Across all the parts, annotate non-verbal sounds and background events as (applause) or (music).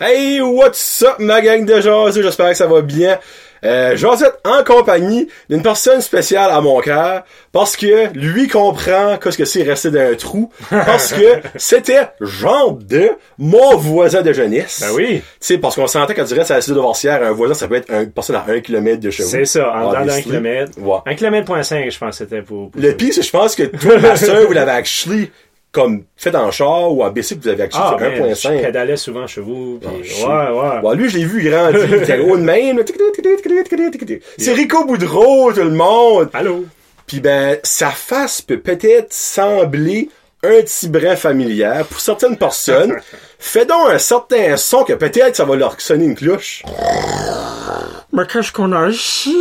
Hey, what's up, ma gang de jaseux? J'espère que ça va bien. Euh, Josette en compagnie d'une personne spéciale à mon cœur parce que lui comprend qu'est-ce que c'est rester dans un trou (laughs) parce que c'était Jean de mon voisin de jeunesse. Ben oui. Tu sais, parce qu'on s'entend quand tu restes à la cité de Vorcière, un voisin, ça peut être une personne à un kilomètre de chez vous. C'est ça, en dedans d'un kilomètre. Ouais. Un kilomètre point cinq, je pense, c'était pour, pour Le pire, c'est je pense que toi, ma (laughs) soeur, vous l'avez actually comme fait en char ou en bicycle, vous avez actually Ah, fait man, je 1.5. pédalais souvent chez vous, puis Oh, shit. ouais, ouais. Bon, lui, je l'ai vu grandir. Il était gros de même. C'est Rico Boudreau, tout le monde. Allô? Puis ben, sa face peut peut-être sembler un petit brin familière pour certaines personnes. (laughs) Fais donc un certain son que peut-être ça va leur sonner une cloche. Mais qu'est-ce qu'on a ici?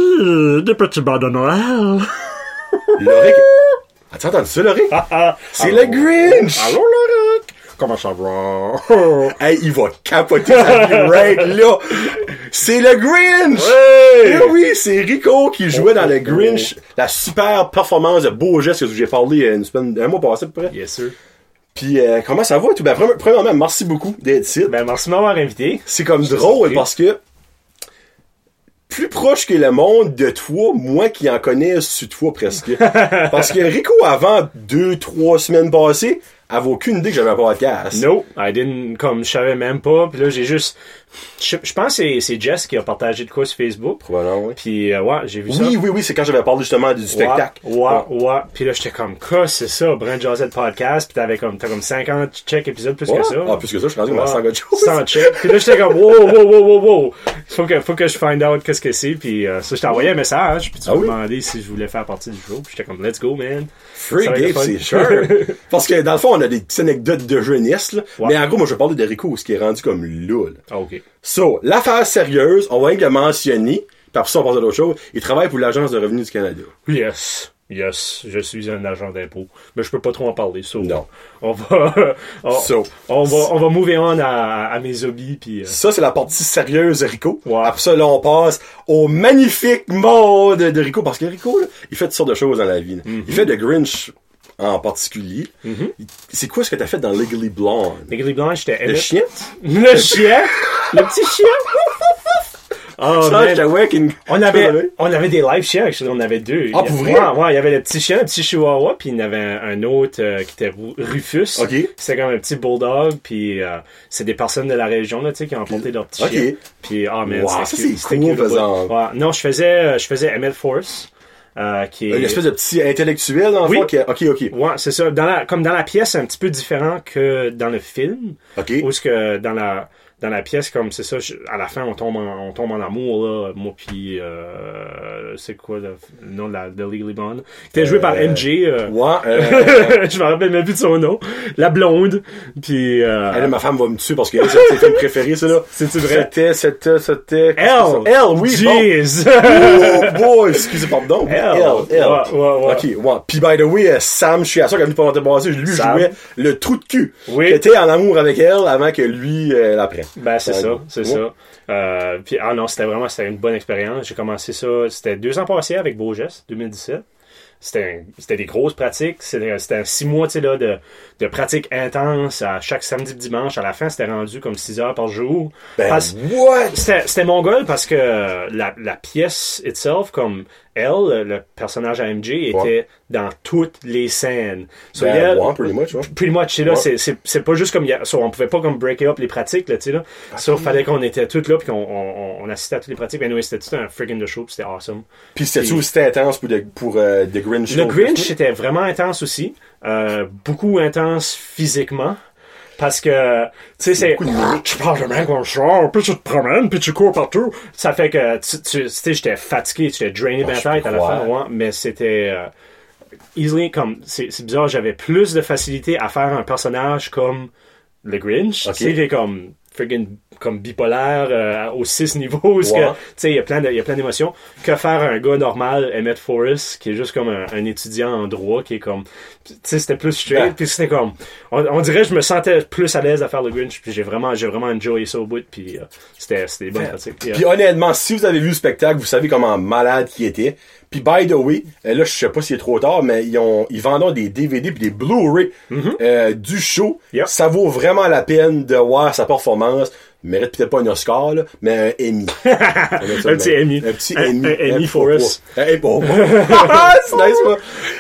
Des petits bas de Noël. (laughs) T'as entendu ça, Loric? C'est le Grinch! Allô, Loric? Comment ça va? (laughs) Hey, il va capoter sa right là. C'est le Grinch! Hey! Eh oui, c'est Rico qui jouait dans le Grinch, la super performance de beau geste que j'ai parlé euh, une semaine, un mois passé à peu près. Yes, sir. Puis euh, comment ça va tout? Ben premi- premièrement, merci beaucoup d'être ici. Ben, merci de m'avoir invité. C'est comme drôle parce que plus proche que le monde de toi, moi qui en connais sur toi presque. (laughs) parce que Rico, avant deux, trois semaines passées, avait aucune idée que j'avais un podcast. No, I didn't, comme, je savais même pas, puis là, j'ai juste, je, je pense que c'est- Jess qui a partagé de quoi sur Facebook, Probablement, oui. puis euh, ouais, j'ai vu ça. Oui, oui, oui, c'est quand j'avais parlé justement du spectacle. Ouais, ouais, ouais. Puis là, j'étais comme, quoi, c'est ça, Brent Josette Podcast, puis t'avais comme, t'as comme 50 check épisodes plus Ouais. que ça. Ah, plus que ça, je suis rendu à Ouais. 100 gars de choses. 100 check. Puis là, j'étais comme, wow, wow, wow, wow, wow. Faut que, faut que je find out qu'est-ce que c'est. Puis euh, ça, je t'ai envoyé un message. Puis tu Ah m'as oui? demandé si je voulais faire partie du show. Puis j'étais comme, let's go, man. Free game, c'est sûr. (laughs) Parce que dans le fond, on a des petites anecdotes de jeunesse, là. Mais en gros, moi, je vais parler de Rico, ce qui est rendu comme là. Ah, ok. So, l'affaire sérieuse, on va rien que mentionner, puis après ça, on passe à d'autres choses. Il travaille pour l'Agence de revenus du Canada. Yes. Yes, je suis un agent d'impôt. Mais je peux pas trop en parler, so, Non. On va, (laughs) on, So. on va, on va move on à, à mes hobbies, puis euh, Ça, c'est la partie sérieuse Rico. Ouais. Après ça, là, on passe au magnifique monde de Rico. Parce que Rico, là, il fait toutes sortes de choses dans la vie. Mm-hmm. Il fait de Grinch en particulier. Il- C'est quoi ce que t'as fait dans Legally Blonde? Legally Blanche, j'étais Le chien? (laughs) Le chien? Le petit chien? (laughs) Oh, Ça, On avait, on avait des live chiens, actually, on avait deux. Ah, pour vrai? Ouais, ouais, il y avait le petit chien, le petit chihuahua, puis il y en avait un, un autre euh, qui était Ru- Rufus. Ok. C'était comme un petit bulldog, puis euh, c'est des personnes de la région, là, tu sais, qui ont emporté leur petit Ok. chien. Puis, ah, man, Wow, c'était ça, c'est c'était cool. Ouais. Non, je faisais, euh, je faisais Emmett Force, euh, qui est... Une espèce de petit intellectuel, dans le Oui. fond, qui a- Ok, ok. Ouais, c'est ça. Dans la, comme dans la pièce, c'est un petit peu différent que dans le film. Ok. Où est-ce que dans la dans la pièce, comme c'est ça, je- à la fin, on tombe en, on tombe en amour, là, moi puis euh, c'est quoi le, le nom de la de Legally Blonde? Qui était joué par Euh, MJ. euh, Ouais, euh, (laughs) je me rappelle même plus de son nom. La blonde. Puis euh, elle, ma femme va me tuer parce que c'est ses films préférés, ça, là. C'est-tu vrai? C'était, c'était, c'était... Elle! Elle, oui, bon. Jeez! Oh boy, excusez, pardon. Elle. Elle, elle. Ouais, ouais, ouais. Ok, ouais. Puis by the way, Sam, je suis à ça, quand il est pendant passé, lui Sam. jouait le trou de cul. Oui. Qui était en amour avec elle avant que lui euh, la prenne. Ben, c'est ça, c'est ça. Euh, puis, ah non, c'était vraiment c'était une bonne expérience. J'ai commencé ça, c'était deux ans passés avec Beau Geste, 2017. C'était des grosses pratiques. C'était six mois tu sais, là, de, de pratiques intenses à chaque samedi et dimanche. À la fin, c'était rendu comme six heures par jour. Ben? C'était c'était mon goal parce que la, la pièce itself, comme elle, le personnage MJ, était Ouais. dans toutes les scènes. So, Ben, elle- ouais, pretty much, ouais. pretty much, là, c'est- pas juste comme, y a- so, on pouvait pas comme break up les pratiques, là, tu sais, là. Sauf fallait qu'on était toutes là, puis qu'on on, on assistait à toutes les pratiques. Mais anyway, c'était tout un friggin' de show, puis c'était awesome. Puis c'était tout aussi intense pour, de, pour euh, The Grinch. Le Grinch, c'était vraiment intense aussi. Euh, beaucoup intense physiquement. Parce que, tu sais, c'est... Tu parles de même comme ça, puis tu te promènes, puis tu cours partout. Ça fait que, tu tu- tu sais, j'étais fatigué, j'étais drainé de Ah, peux tête à la fin, ouais, mais c'était... euh, easily, comme... C'est c'est bizarre, j'avais plus de facilité à faire un personnage comme le Grinch. Ok. Tu sais, qui est comme... friggin' comme bipolaire euh, aux six niveaux Ouais. sais il y a plein de- il y a plein d'émotions que faire un gars normal Emmett Forrest qui est juste comme un, un étudiant en droit qui est comme tu sais c'était plus straight Ouais. puis c'était comme on, on dirait que je me sentais plus à l'aise à faire le Grinch puis j'ai vraiment j'ai vraiment enjoyé ça au bout puis euh, c'était c'était des bonnes pratiques Puis, euh, Puis honnêtement, si vous avez vu le spectacle, vous savez comment malade qui était. Puis by the way, euh, là je sais pas s'il est trop tard, mais ils ont ils vendent des DVD puis des Blu-ray euh, du show. Yep. Ça vaut vraiment la peine de voir sa performance. Mérite peut-être pas un Oscar, là, mais un Emmy. (laughs) un petit Emmy. Un petit Emmy. un Emmy for us. Un- pour- (laughs) c'est nice, moi.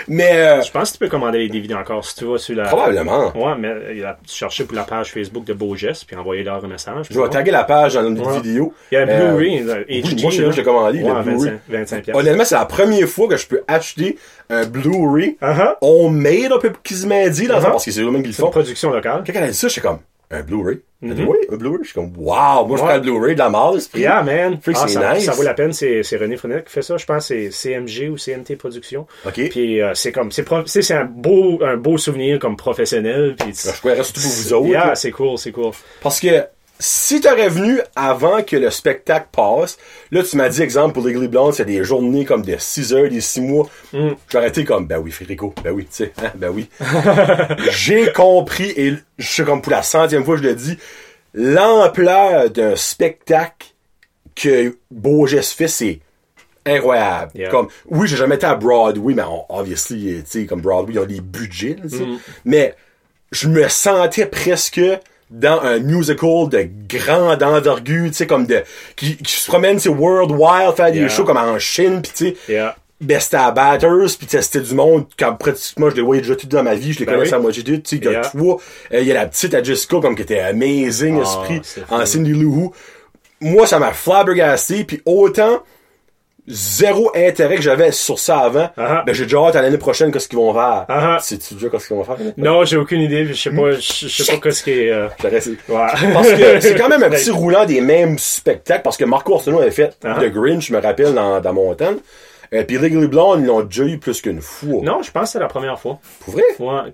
Mais, euh, Je pense que tu peux commander les DVD encore si tu vas sur la. probablement. Ouais, mais il a cherché pour la page Facebook de Beau Geste, puis envoyer leur un message. Je vais taguer la page dans une Ouais. vidéo. Il y a un Euh, Blu-ray, euh, HD. moi, je- moi, je l'ai commandé, le Ouais, Blu-ray. 25, 25 piastres. Honnêtement, c'est la première fois que je peux acheter un Blu-ray Uh-huh. homemade, un peu quasiment dit, dans le Uh-huh. fond, parce que c'est eux-mêmes qui le une font. production locale. Quand elle a dit ça, j'étais comme, un Blu-ray? Dit, Mhm. oui, un Blu-ray. Je suis comme, wow, moi, je Ouais. prends le Blu-ray de la prix. Yeah, man. Ah, ça, nice. ça vaut la peine. C'est René Frenette qui fait ça. Je pense que c'est CMG ou CMT Productions. OK. Puis euh, c'est comme, c'est pro- tu sais, c'est un beau, un beau souvenir comme professionnel. Puis je croirais surtout pour vous autres. Yeah, c'est cool, c'est cool. Parce que si t'aurais venu avant que le spectacle passe, là, tu m'as dit, exemple, pour Legally Blonde, c'est des journées comme de 6 heures, des 6 mois. Mm. J'aurais été comme, ben oui, Frédérico, ben oui, tu sais, hein, ben oui. (laughs) J'ai compris, et je suis comme pour la centième fois, je le dis, l'ampleur d'un spectacle que Beaugest fait, c'est incroyable. Yeah. Comme, oui, j'ai jamais été à Broadway, mais on- obviously, tu sais, comme Broadway, ils ont des budgets. Mm. Mais je me sentais presque dans un musical de grande envergure, tu sais, comme de, qui, qui se promène, c'est worldwide, faire des Yeah. shows comme en Chine, pis tu sais, Yeah. c'était à Batters, pis c'était du monde, quand pratiquement, je les voyais déjà tout dans ma vie, je les Ben connaissais oui. à moitié tout, tu sais, il y a toi, euh, il y a la petite à Jessica, comme qui était amazing, Ah, esprit, en. Cindy Lou Who. Moi, ça m'a flabbergasté, puis autant, zéro intérêt que j'avais sur ça avant, Ah. ben, j'ai déjà hâte à l'année prochaine, qu'est-ce qu'ils vont faire? Ah. Sais-tu déjà qu'est-ce qu'ils vont faire? Non, j'ai aucune idée. Je sais pas, je sais pas qu'est-ce qui est. euh. Ouais. Parce que c'est quand même un (laughs) petit roulant des mêmes spectacles, parce que Marco Arsenault avait fait Ah. The Grinch, je me rappelle, dans, dans mon temps. Euh, puis Legally Blonde, ils l'ont déjà eu plus qu'une fois. Non, je pense que c'est la première fois. Pour vrai?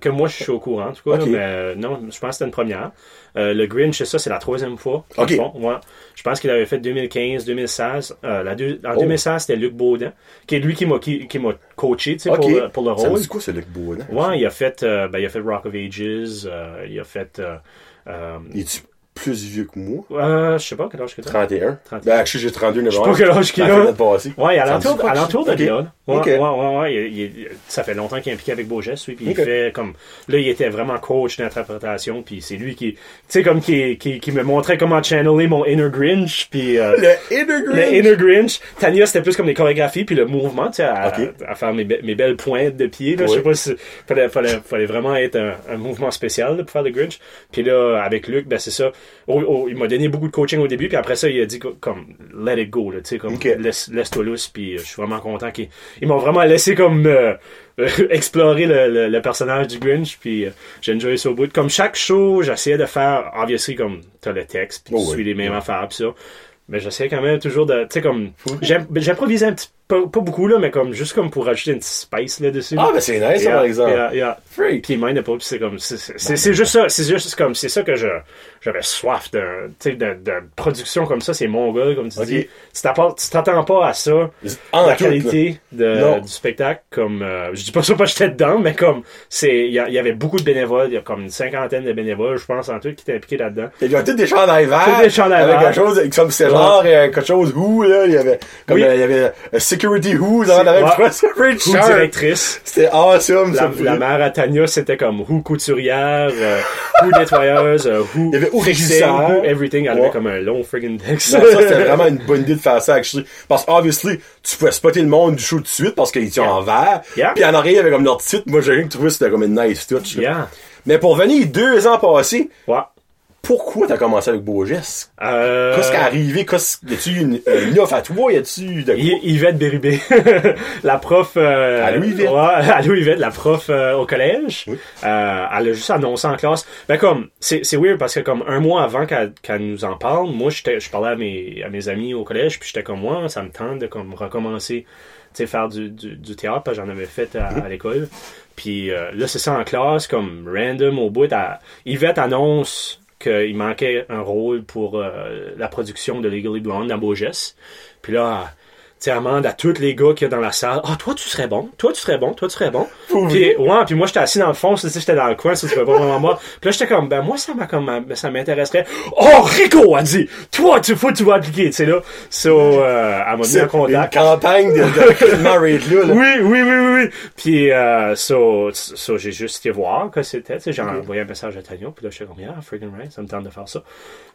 Que moi, je suis au courant, en tout cas. Mais euh, non, je pense que c'était une première. Euh, le Grinch, c'est ça, c'est la troisième fois. Ok. Ouais. Je pense qu'il avait fait 2015, 2016. Euh, la deux- en Oh. 2016, c'était Luc Baudin, qui est lui qui m'a qui, qui m'a coaché, tu sais, Ok. pour, le- pour le Ça me rôle. dit quoi, ce Luc Baudin? Ouais, il a fait, euh, ben, il a fait Rock of Ages, euh, il a fait, euh, euh, Il est plus vieux que moi? euh, je sais pas quel âge que t'as? 31. 31. Ben, actually, j'ai 32 Je sais pas quel âge qu'il a. Ouais, à l'entour, de là. Ouais, Ok. ouais, ouais, ouais. Il- il- ça fait longtemps qu'il est impliqué avec Beaugest, lui, puis il fait comme, là, il était vraiment coach d'interprétation, puis c'est lui qui, tu sais, comme qui, qui, qui me montrait comment channeler mon inner Grinch, puis euh, Le Inner le Grinch? inner Grinch. Tania, c'était plus comme des chorégraphies, puis le mouvement, tu sais, à, à faire mes, be- mes belles pointes de pied, là. Je sais pas si, fallait, fallait, fallait vraiment être un, un mouvement spécial, là, pour faire le Grinch. Puis là, avec Luc, ben, c'est ça. Il m'a donné beaucoup de coaching au début, puis après ça, il a dit, co- comme, let it go, là, tu sais, comme, Ok. laisse, laisse-toi lousse, puis euh, je suis vraiment content qu'ils ils m'ont vraiment laissé comme euh, (laughs) explorer le, le, le personnage du Grinch, puis euh, j'ai enjoyé ça au bout. Comme chaque show, j'essayais de faire, obviously, comme t'as le texte, puis Oh tu oui. suis les mêmes affaires, puis ça. Mais j'essayais quand même toujours de, tu sais, comme, j'im- j'improvisais un petit peu, pas beaucoup, là, mais comme, juste comme pour rajouter une petite spice là-dessus. Ah, ben, c'est nice, Yeah, par exemple. yeah, yeah. Freak. Puis puis c'est comme, c'est- c'est c'est- c'est juste ça, c'est juste comme, c'est ça que je, j'avais soif de, production comme ça, c'est mon gars, comme tu Ok. dis. Tu t'attends pas à ça, En la tout, qualité de, du spectacle, comme, euh, je dis pas ça parce que j'étais dedans, mais comme, c'est, il y, avait beaucoup de bénévoles, il y a comme une cinquantaine de bénévoles, je pense, en tout, qui étaient impliqués là-dedans. Il y avait tous des chandails verts. Tous des chandails avec verts. quelque chose, comme c'était genre, euh, quelque chose who, là. Il y avait, comme, Oui. euh, il y avait euh, security who, dans la même chose. Sharp. directrice? C'était awesome, La, mère à Tania, c'était comme who couturière, euh, who nettoyeuse, euh, who Il y avait who régisseur. who everything. Elle Ouais. avait comme un long friggin' texte. Ça, c'était vraiment une bonne idée de faire ça, actually. Parce que, obviously, tu pouvais spotter le monde du show tout de suite parce qu'ils étaient Yeah. en vert. Yeah. Puis en arrière, il y avait comme leur titre. Moi, j'ai rien que trouvé, c'était comme une nice touch. Yeah. Mais pour venir deux ans passés, Ouais. Pourquoi t'as commencé avec Beaugest? Euh, Qu'est-ce qui est arrivé? Qu'est-ce- Y a-tu une, une offre à toi? Y a-tu de Y- Yvette Bérubé, (laughs) la prof. Euh, Allô, Yvette. Ouais, (laughs) allô Yvette, la prof euh, au collège. Oui. Euh, elle a juste annoncé en classe. Ben comme, c'est c'est weird parce que comme un mois avant qu'elle qu'elle nous en parle, moi je parlais à mes à mes amis au collège puis j'étais comme moi, ça me tente de comme recommencer, tu sais faire du, du, du théâtre parce que j'en avais fait à, à l'école. Puis euh, là c'est ça en classe comme random au bout. Yvette annonce qu'il manquait un rôle pour euh, la production de Legally Blonde dans Beaugest. Puis là, sais, amende à tous les gars qu'il y a dans la salle. Ah, toi, tu serais bon. Toi, tu serais bon. Toi, tu serais bon. Puis, ouais, puis moi, j'étais assis dans le fond. Tu j'étais dans le coin. Ça, tu peux pas vraiment voir. Puis là, j'étais comme, ben, moi, ça m'a comme, ça m'intéresserait. Oh, Rico a dit, toi, tu faut, tu vas appliquer, tu sais, là. So, euh, elle m'a mis en une contact. campagne de, de là. là. Oui, oui, oui, oui, oui. Puis, euh, so, so, j'ai juste été voir que c'était. Tu sais, j'ai envoyé un message à Tania. Puis là, j'étais comme, yeah, freaking right, ça me tente de faire ça.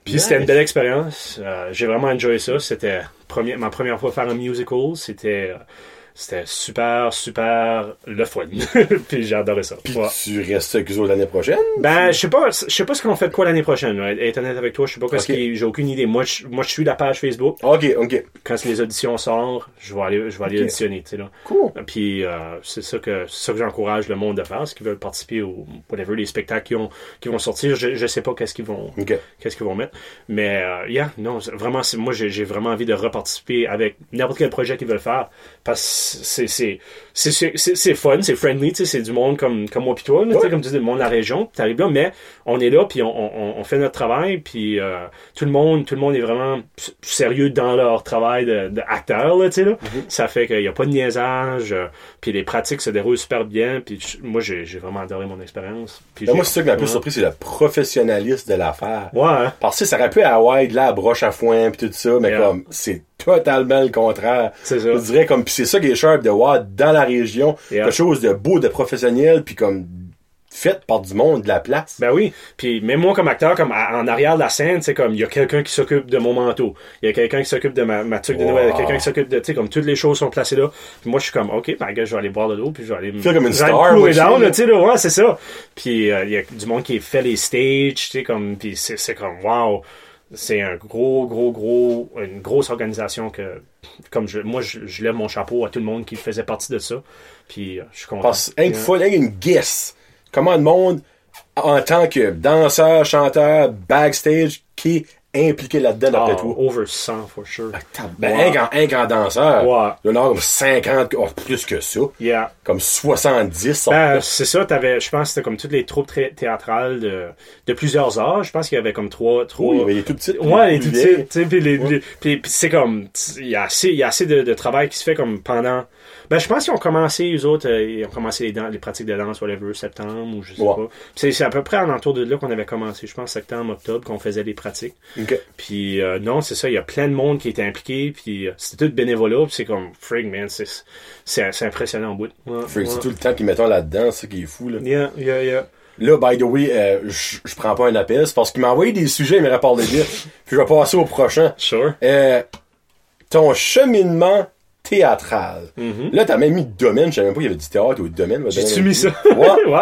Puis c'était une belle expérience. Euh, j'ai vraiment enjoyé ça. C'était premier, ma première fois faire un musical. C'était, euh, c'était super, super le fun. (laughs) puis j'ai adoré ça. Puis Ouais. tu restes avec eux l'année prochaine? Ben, je sais pas, je sais pas ce qu'on fait de quoi l'année prochaine. là. Être honnête avec toi, je sais pas quoi j'ai aucune idée. Moi, je, moi, je suis la page Facebook. Ok, ok. Quand les auditions sortent, je vais aller, je vais aller auditionner, tu sais, là. Cool. Puis euh, c'est ça que c'est ça que j'encourage le monde de faire, ceux qui veulent participer au whatever les spectacles qui, ont, qui vont sortir. Je, je sais pas qu'est-ce qu'ils vont qu'est-ce qu'ils vont mettre, mais euh, yeah, non, vraiment moi j'ai vraiment envie de reparticiper avec n'importe quel projet qu'ils veulent faire parce c'est c'est c'est c'est c'est- c'est fun, c'est friendly, tu sais, c'est du monde comme comme moi puis toi, là, tu sais, Ouais. comme tu dis, le monde de la région, puis t'arrives là, mais on est là puis on, on, on fait notre travail puis euh, tout le monde tout le monde est vraiment sérieux dans leur travail de, de acteur là, tu sais là. Mm-hmm. Ça fait qu'il y a pas de niaisage, euh, puis les pratiques se déroulent super bien, puis moi j'ai j'ai vraiment adoré mon expérience. Puis Ben, moi, c'est ça qui m'a plus surpris, c'est le professionnalisme de l'affaire. Ouais, hein. Parce que ça aurait pu à Hawaii, de là, à broche à foin, pis tout ça, mais Yeah. comme, c'est totalement le contraire. c'est ça. Je dirais comme, pis c'est ça qui est sharp de voir dans la région, Yeah. quelque chose de beau, de professionnel, puis comme, fait par du monde de la place. Ben oui. Puis même moi comme acteur, comme à- en arrière de la scène, c'est comme il y a quelqu'un qui s'occupe de mon manteau, il y a quelqu'un qui s'occupe de ma, ma tuque de Wow. Noël, y a quelqu'un qui s'occupe de, tu sais, comme toutes les choses sont placées là. Puis moi je suis comme, ok, ben gars, je vais aller boire de l'eau, puis je vais aller me comme une star, down, là, tu sais, ouais, c'est ça. Puis euh, il y a du monde qui fait les stages, tu sais, comme, puis c'est c'est comme, wow. C'est un gros, gros, gros, une grosse organisation que, comme je, moi, je, je lève mon chapeau à tout le monde qui faisait partie de ça. Puis euh, je suis content. Parce une guess. Comment le monde, en tant que danseur, chanteur, backstage, qui impliqué là-dedans, d'après Ah, toi? over 100 for sure. Ben, Ouais. un, grand, un grand danseur. Il y en a comme 50, oh, plus que ça. Yeah. Comme 70, ça. Ben, c'est ça, t'avais, je pense que c'était comme toutes les troupes théâtrales de, de plusieurs âges. Je pense qu'il y avait comme trois, trois. oui, mais il est tout petit. Ouais, les tout puis les- les- puis- puis c'est comme, il y a assez, il y a assez de, de travail qui se fait comme pendant. Ben, je pense qu'ils ont commencé, eux autres, euh, ils ont commencé les, dan- les pratiques de danse, whatever, septembre ou je sais pas. C'est, à peu près en entour de là qu'on avait commencé, je pense septembre, octobre, qu'on faisait les pratiques. Puis euh, non, c'est ça, il y a plein de monde qui était impliqué, puis euh, c'était tout bénévolat, puis c'est comme, frig, man, c'est, impressionnant au bout. Ouais, ouais. c'est tout le temps qu'ils mettent là-dedans, c'est ça qui est fou, là. Yeah, yeah, yeah. Là, by the way, euh, je prends pas un appel, c'est parce qu'il m'a envoyé des sujets, il m'a parlé de (laughs) Puis je vais passer au prochain. Sure. Ton cheminement théâtral. Mhm. Là, t'as même mis domaine, je savais même pas qu'il y avait du théâtre ou du domaine. J'ai-tu mis ça? (laughs) Ouais. ouais.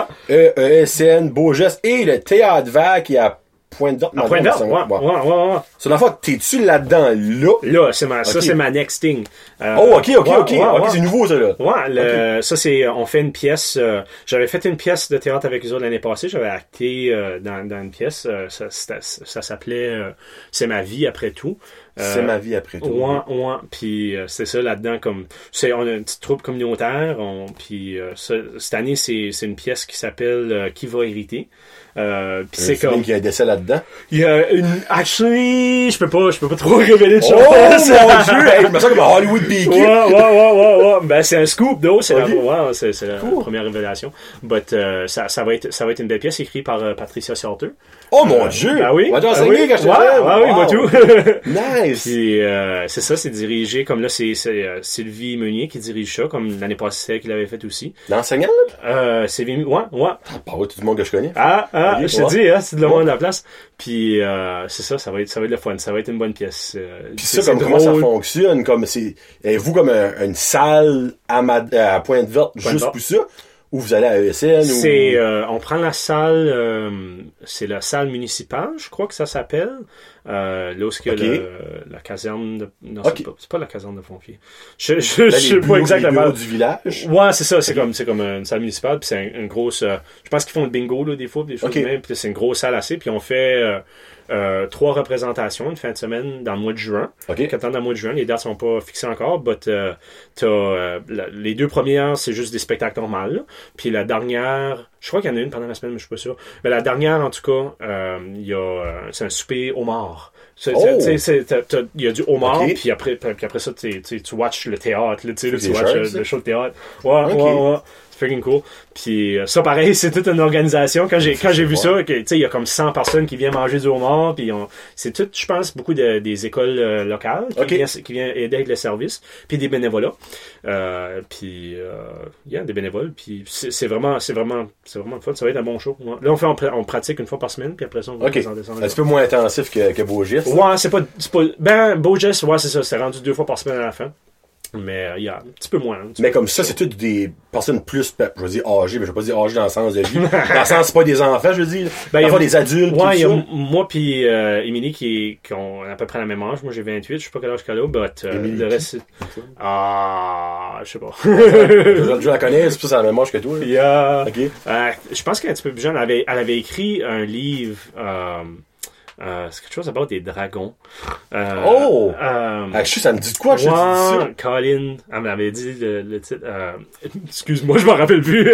Euh, ESN, Beaugest et le théâtre vert qui est à Pointe-Verte. À point d'ordre, Madame, ouais, ouais, ouais, ouais. C'est la fois, t'es-tu là-dedans, là? Là, c'est ma, ça, c'est ma next thing. Euh, Oh, ok, ok, ok. c'est nouveau, ça, là. Ouais, ça c'est, on fait une pièce. euh, j'avais fait une pièce de théâtre avec eux autres l'année passée. J'avais acté euh, dans, dans une pièce. euh, ça, s'appelait euh, C'est ma vie après tout. Euh, C'est ma vie après tout. Ouais, ouais. Puis euh, c'est ça là-dedans comme c'est on a une petite troupe communautaire. On, puis euh, cette année c'est c'est une pièce qui s'appelle euh, Qui va hériter? Euh, puis Un c'est comme qui a un décès là-dedans. il y a une actually je peux pas je peux pas trop (laughs) révéler de Oh, choses. mon dieu! Hey, je me sens comme un Hollywood Ouais, Beaky. ouais, ouais, ouais, ouais. Ben, c'est un scoop, d'eau. C'est Ok. la, ouais, c'est, c'est la Cool. première révélation. But, euh, ça, ça va être, ça va être une belle pièce écrite par euh, Patricia Salter. Oh, mon dieu! Ben oui. Va Ben t'enseigner oui. quand Ouais, ouais, oui, moi tout. (laughs) Nice! Puis, euh, c'est ça, c'est dirigé, comme là, c'est, c'est euh, Sylvie Meunier qui dirige ça, comme l'année passée, c'est elle qui l'avait fait aussi. L'enseignant, là? Euh, Sylvie, ouais, ouais. Pas ouais, tout le monde que je connais. Ah, ah, Ok, je te dis, hein, c'est de le Ouais. monde de la place. Puis, euh, c'est ça, ça va être, ça va être le fun. Ça va être une bonne pièce. Euh, Puis ça, comme comment ça fonctionne, comme c'est, avez-vous comme un- une salle à, Mad- à Pointe-Verte juste Pointe-Verte. pour ça? Ou vous allez à ESN? C'est, ou... euh, on prend la salle, euh, c'est la salle municipale, je crois que ça s'appelle. Euh, là où qu'il y a Ok. le- la caserne de, non, c'est pas, c'est pas la caserne de pompiers. Je, je, Là, je sais bureaux- pas exactement. du village? Ouais, c'est ça, c'est comme, c'est comme une salle municipale, puis c'est un- une grosse, euh, je pense qu'ils font le bingo, là, des fois, des choses même, puis c'est une grosse salle assez, puis on fait, euh, trois représentations une fin de semaine dans le mois de juin. OK. Quand dans le mois de juin, les dates sont pas fixées encore, but euh, t'as euh, la- les deux premières, c'est juste des spectacles normaux. là. Puis la dernière, Je crois qu'il y en a une pendant la semaine, mais je suis pas sûr. Mais la dernière, en tout cas, euh, il y a, euh, c'est un souper. C'est- Oh! t'as- Il y a du homard, Ok. puis après, puis après ça, tu watches le théâtre, là, tu watches euh, le show de théâtre. Ouais, Ok. ouais, ouais. Freaking cool. Puis euh, ça, pareil, (laughs) c'est toute une organisation. Quand j'ai quand j'ai vu ça, que, tu sais, il y a comme 100 personnes qui viennent manger du homard, puis on- c'est tout, je pense, beaucoup de- des écoles euh, locales qui, viennent, qui viennent aider avec le service, puis des bénévolats. Euh, puis, euh, il y a des bénévoles, puis c'est c'est vraiment, c'est vraiment, c'est vraiment fun. Ça va être un bon show. ouais. Là, on fait, on, on pratique une fois par semaine, puis après ça, on va Ok. présenter ça. en Un petit peu moins intensif que, que beau. Ouais, c'est pas, c'est pas. Ben, beau ouais, c'est ça. C'est rendu deux fois par semaine à la fin. Mais il y a un petit peu moins. petit Mais comme ça, c'est toutes des personnes plus, je veux dire âgées, mais je veux pas dire âgées dans le sens de vie. (laughs) dans le sens, c'est pas des enfants, je veux dire. Ben, il y a- des adultes, Ouais, y a moi puis euh, Émilie qui, qui ont à peu près la même âge. Moi j'ai 28, je sais pas quel âge qu'elle a, but euh, le reste Ah, je sais pas. ça. (laughs) je, je la connais, c'est plus à la même âge que toi. là. Il y a Ok. euh, je pense qu'elle est un petit peu plus jeune, elle avait, elle avait écrit un livre euh, euh, c'est quelque chose à bord des dragons. Euh, Oh! euh, Ah, je sais, ça me dit de quoi, je te dis ça. Ouais, Colin, elle m'avait dit le, le titre. euh, excuse-moi, je m'en rappelle plus.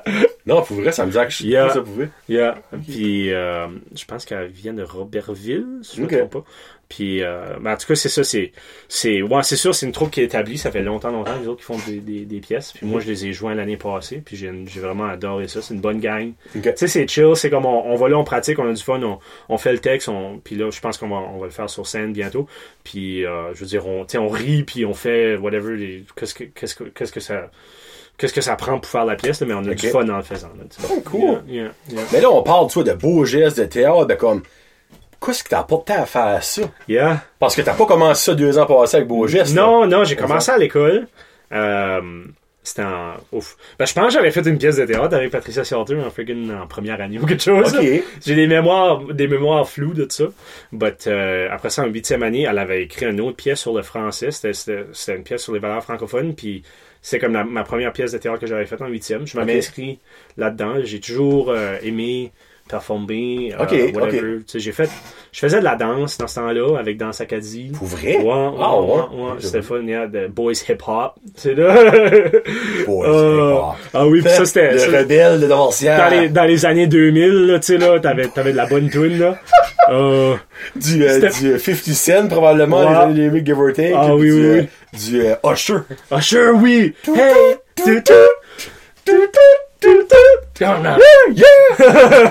(laughs) Non, pour vrai, ça me dit que je pas ça pouvait. Yeah. Puis, euh, je pense qu'elle vient de Robertville, si je ne Ok. me trompe pas. Puis, euh, ben, en tout cas, c'est ça, c'est, c'est, ouais, c'est sûr, c'est une troupe qui est établie, ça fait longtemps, longtemps, les autres qui font des, des, des pièces. Puis moi, je les ai joints l'année passée, puis j'ai, j'ai vraiment adoré ça, c'est une bonne gang. Ok. Tu sais, c'est chill, c'est comme on, on va là, on pratique, on a du fun, on, on fait le texte, on, puis là, je pense qu'on va, on va le faire sur scène bientôt. Puis, euh, je veux dire, on, tu sais, on rit, puis on fait whatever, les- qu'est-ce que, qu'est-ce que, qu'est-ce que ça, qu'est-ce que ça prend pour faire la pièce, là, mais on a Ok. du fun en le faisant. Là. Oh, cool. Yeah, yeah, yeah. Mais là, on parle, tu vois, de beaux gestes, de théâtre, de comme, qu'est-ce que t'as pas de temps à faire ça? Yeah. Parce que t'as pas commencé ça deux ans passés avec beaux gestes. là. Non, non, j'ai commencé à l'école. Euh, c'était en. Ouf. Ben, je pense que j'avais fait une pièce de théâtre avec Patricia Sialter en friggin' en première année ou quelque chose. J'ai des mémoires, des mémoires floues de ça. But, euh, après ça, en huitième année, elle avait écrit une autre pièce sur le français. C'était une pièce sur les valeurs francophones. Puis c'est comme la- ma première pièce de théâtre que j'avais faite en huitième. Je m'avais inscrit là-dedans. J'ai toujours euh, aimé performer, euh, Ok, whatever. Tu sais, j'ai fait, je faisais de la danse dans ce temps-là avec Danse Acadie. Pour vrai? Ouais, ouais, ouais, ouais. ouais, Ok, c'était fun, yeah, de boys hip hop, c'est (laughs) là. Boys Euh, hip-hop. ah oui, ça c'était Le rebelle de Devancière. dans les dans les années 2000 là, tu sais là, t'avais t'avais de la bonne tune là. (laughs) Euh, Du, euh, du euh, 50 Cent, probablement, les années 2000, give or take. Ah puis oui, du, oui, euh, oui. Du euh, Usher. sure oui. Hey. Yeah!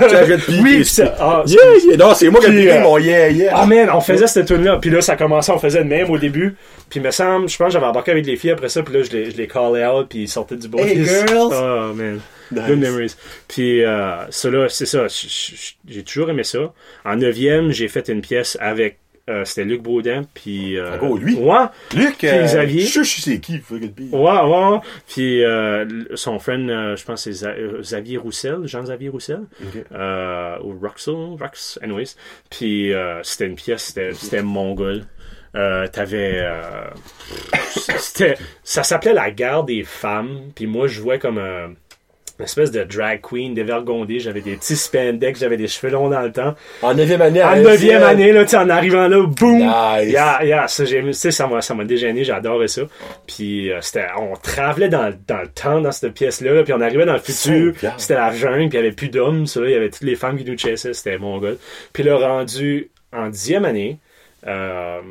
Piquer. Oui, ça- ah, Yeah, yeah. Non, c'est moi qui ai piqué euh, mon yeah, yeah. Ah man, on faisait cette tune là, puis là ça commençait, on faisait de même au début, puis me semble, je pense que j'avais embarqué avec les filles après ça, puis là je les je les callais out, puis ils sortaient du boys. Hey, girls! Oh man, Nice. good memories. Puis euh, ça là, c'est ça, j'ai toujours aimé ça. En neuvième, j'ai fait une pièce avec, euh, c'était Luc Baudin, puis euh, Ah, lui? Ouais, Luc, euh, Xavier. je sais qui, ouais, ouais, puis euh, son friend, je pense que c'est Xavier Roussel, Jean-Xavier Roussel ou Ruxel, Rux, anyways. Puis euh, c'était une pièce, c'était, c'était mongol. Euh, t'avais, euh, c'était, ça s'appelait la guerre des femmes. Puis moi, je jouais comme un, une espèce de drag queen dévergondée. J'avais des petits spandex, j'avais des cheveux longs dans le temps. En neuvième année, En à neuvième LCN. année, là, tu sais, en arrivant là, boum! Nice. Yeah, yeah, ça, j'ai, tu sais, ça m'a, ça m'a dégêné, j'adorais ça. Puis, euh, c'était, on travelait dans, dans le temps, dans cette pièce-là, là, puis on arrivait dans le futur, c'était la jungle, puis il y avait plus d'hommes, ça, il y avait toutes les femmes qui nous chassaient, c'était mon gars. Puis là, rendu en dixième année, euh,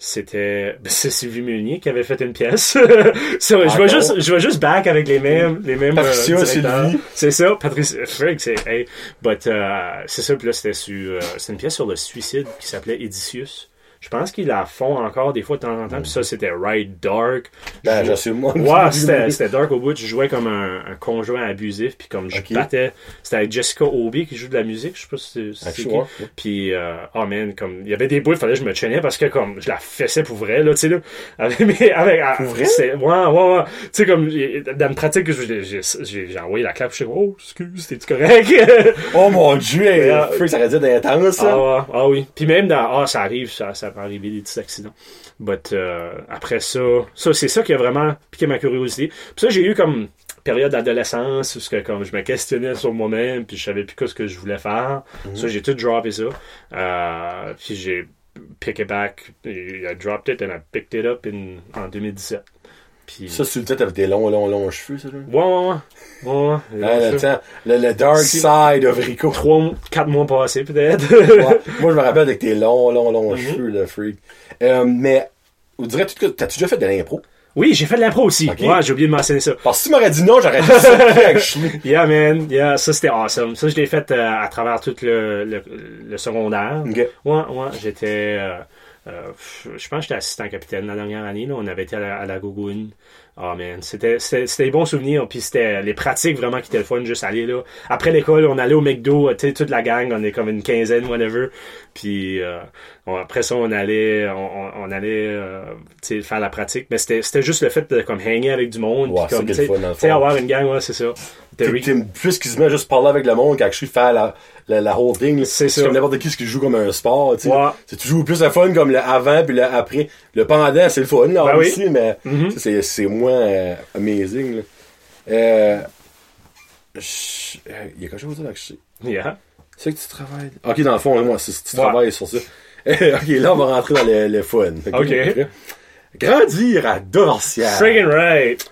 c'était (laughs) ben, c'est Sylvie Meunier qui avait fait une pièce. (laughs) Je Encore? vais juste je vais juste back avec les mêmes les mêmes Patricia, euh. Sylvie. C'est ça, Patricia Frick, c'est hey, but euh, c'est ça puis là c'était sur euh, c'est une pièce sur le suicide qui s'appelait Edicius. Je pense qu'ils la font encore des fois de temps en temps. Puis ça, c'était Right Dark. Ben, j'assume moi. Ouais, c'était c'était dark au bout. Je jouais comme un, un conjoint abusif. Puis comme je battais. C'était avec Jessica Obi qui joue de la musique. Je sais pas si c'est- Ah, qui. vois. Puis, euh, oh man, comme, il y avait des bouts, il fallait que je me tenais parce que, comme, je la fessais pour vrai, là, tu sais, là. (laughs) Avec, mais avec, Pour vrai? c'est- Ouais, ouais, ouais. Tu sais, comme, dans une pratique que j'ai, j'ai, j'ai j'ai envoyé la clap, je suis comme, oh, excuse, t'es-tu correct? (laughs) Oh mon dieu, ça aurait dû être intense, ça. Ah, ouais, ah oui. Puis même dans. Ah, ça arrive, ça, ça arriver des petits accidents. But euh, après ça, ça c'est ça qui a vraiment piqué ma curiosité. Puis ça, j'ai eu comme période d'adolescence où que, comme je me questionnais sur moi-même, puis je savais plus quoi ce que je voulais faire. Ça, j'ai tout droppé ça. Euh, puis j'ai pick it back, I dropped it and I picked it up in, en 2017. Puis, Ça, sur le tête avec tes longs, longs, longs cheveux, ça, là. ouais, ouais, ouais. ouais, ouais. Le, temps- le, dark Si- side of Rico. Trois, quatre mois passés, peut-être. Ouais. Moi, je me rappelle avec tes longs, longs, longs Mhm. cheveux, le freak. Euh, mais, direz, tu- t'as-tu déjà fait de l'impro? oui, j'ai fait de l'impro aussi. Ok. Ouais, j'ai oublié de mentionner ça. Parce que si tu m'aurais dit non, j'aurais dit ça, (laughs) actually. Yeah, man. Yeah, ça, c'était awesome. Ça, je l'ai fait euh, à travers tout le, le, le secondaire. Ouais, ouais, j'étais... euh, je pense que j'étais assistant capitaine la dernière année. Là. On avait été à la, à la Gougoune. Oh man, c'était c'était c'était des bons souvenirs. Puis c'était les pratiques vraiment qui étaient le fun. Juste aller là. Après l'école, on allait au McDo. Tu sais, toute la gang, on est comme une quinzaine, whatever. Puis euh, on- après ça, on allait, on, on- allait euh, faire la pratique. Mais c'était c'était juste le fait de comme hanger avec du monde. Puis comme, c'est qui est tu le sais, fun, avoir une gang, ouais, c'est ça. T'es Terry- t'es plus quasiment juste parler avec le monde qu'actually faire la, la, la whole thing. là. C'est comme n'importe qui ce qui joue comme un sport, tu sais. Ouais. C'est toujours plus le fun comme le avant puis le après. Le pendant, c'est le fun, là, Ben oui. aussi, mais Mhm. ça, c'est, c'est euh, amazing, là. Euh, je- euh, Il y a quelque chose là que je sais. Yeah. C'est que tu travailles. Ok, dans le fond, moi, c'est, tu Ouais. travailles sur ça. (laughs) ok, là, on va rentrer dans le, le fun. Ok. Grandir à Dorcière. Friggin' right.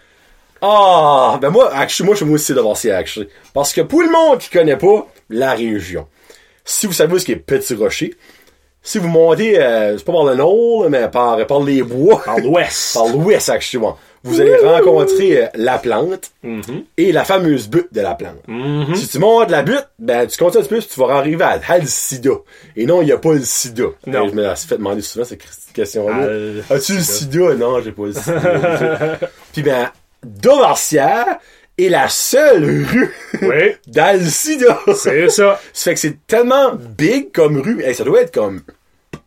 Ah, ben moi, actually, moi, je suis moi aussi de actually. Parce que pour le monde qui connaît pas la région, si vous savez ce qui est Petit Rocher, si vous montez, euh, c'est pas par le nord, mais par, par les bois, Par l'ouest. (laughs) par l'ouest, actually, vous allez rencontrer euh, la plante Mhm. et la fameuse butte de la plante. Mhm. Si tu montes la butte, ben, tu continues un petit peu, puis tu vas arriver à, à le sida. Et non, il n'y a pas le sida. Non. Ben, je me la suis fait demander souvent cette question-là. Al- As-tu le sida? Non, j'ai pas le sida. (laughs) Puis ben, Dauversière est la seule rue Oui, (laughs) dans le sida. c'est ça. (laughs) Ça fait que c'est tellement big comme rue. Hey, ça doit être comme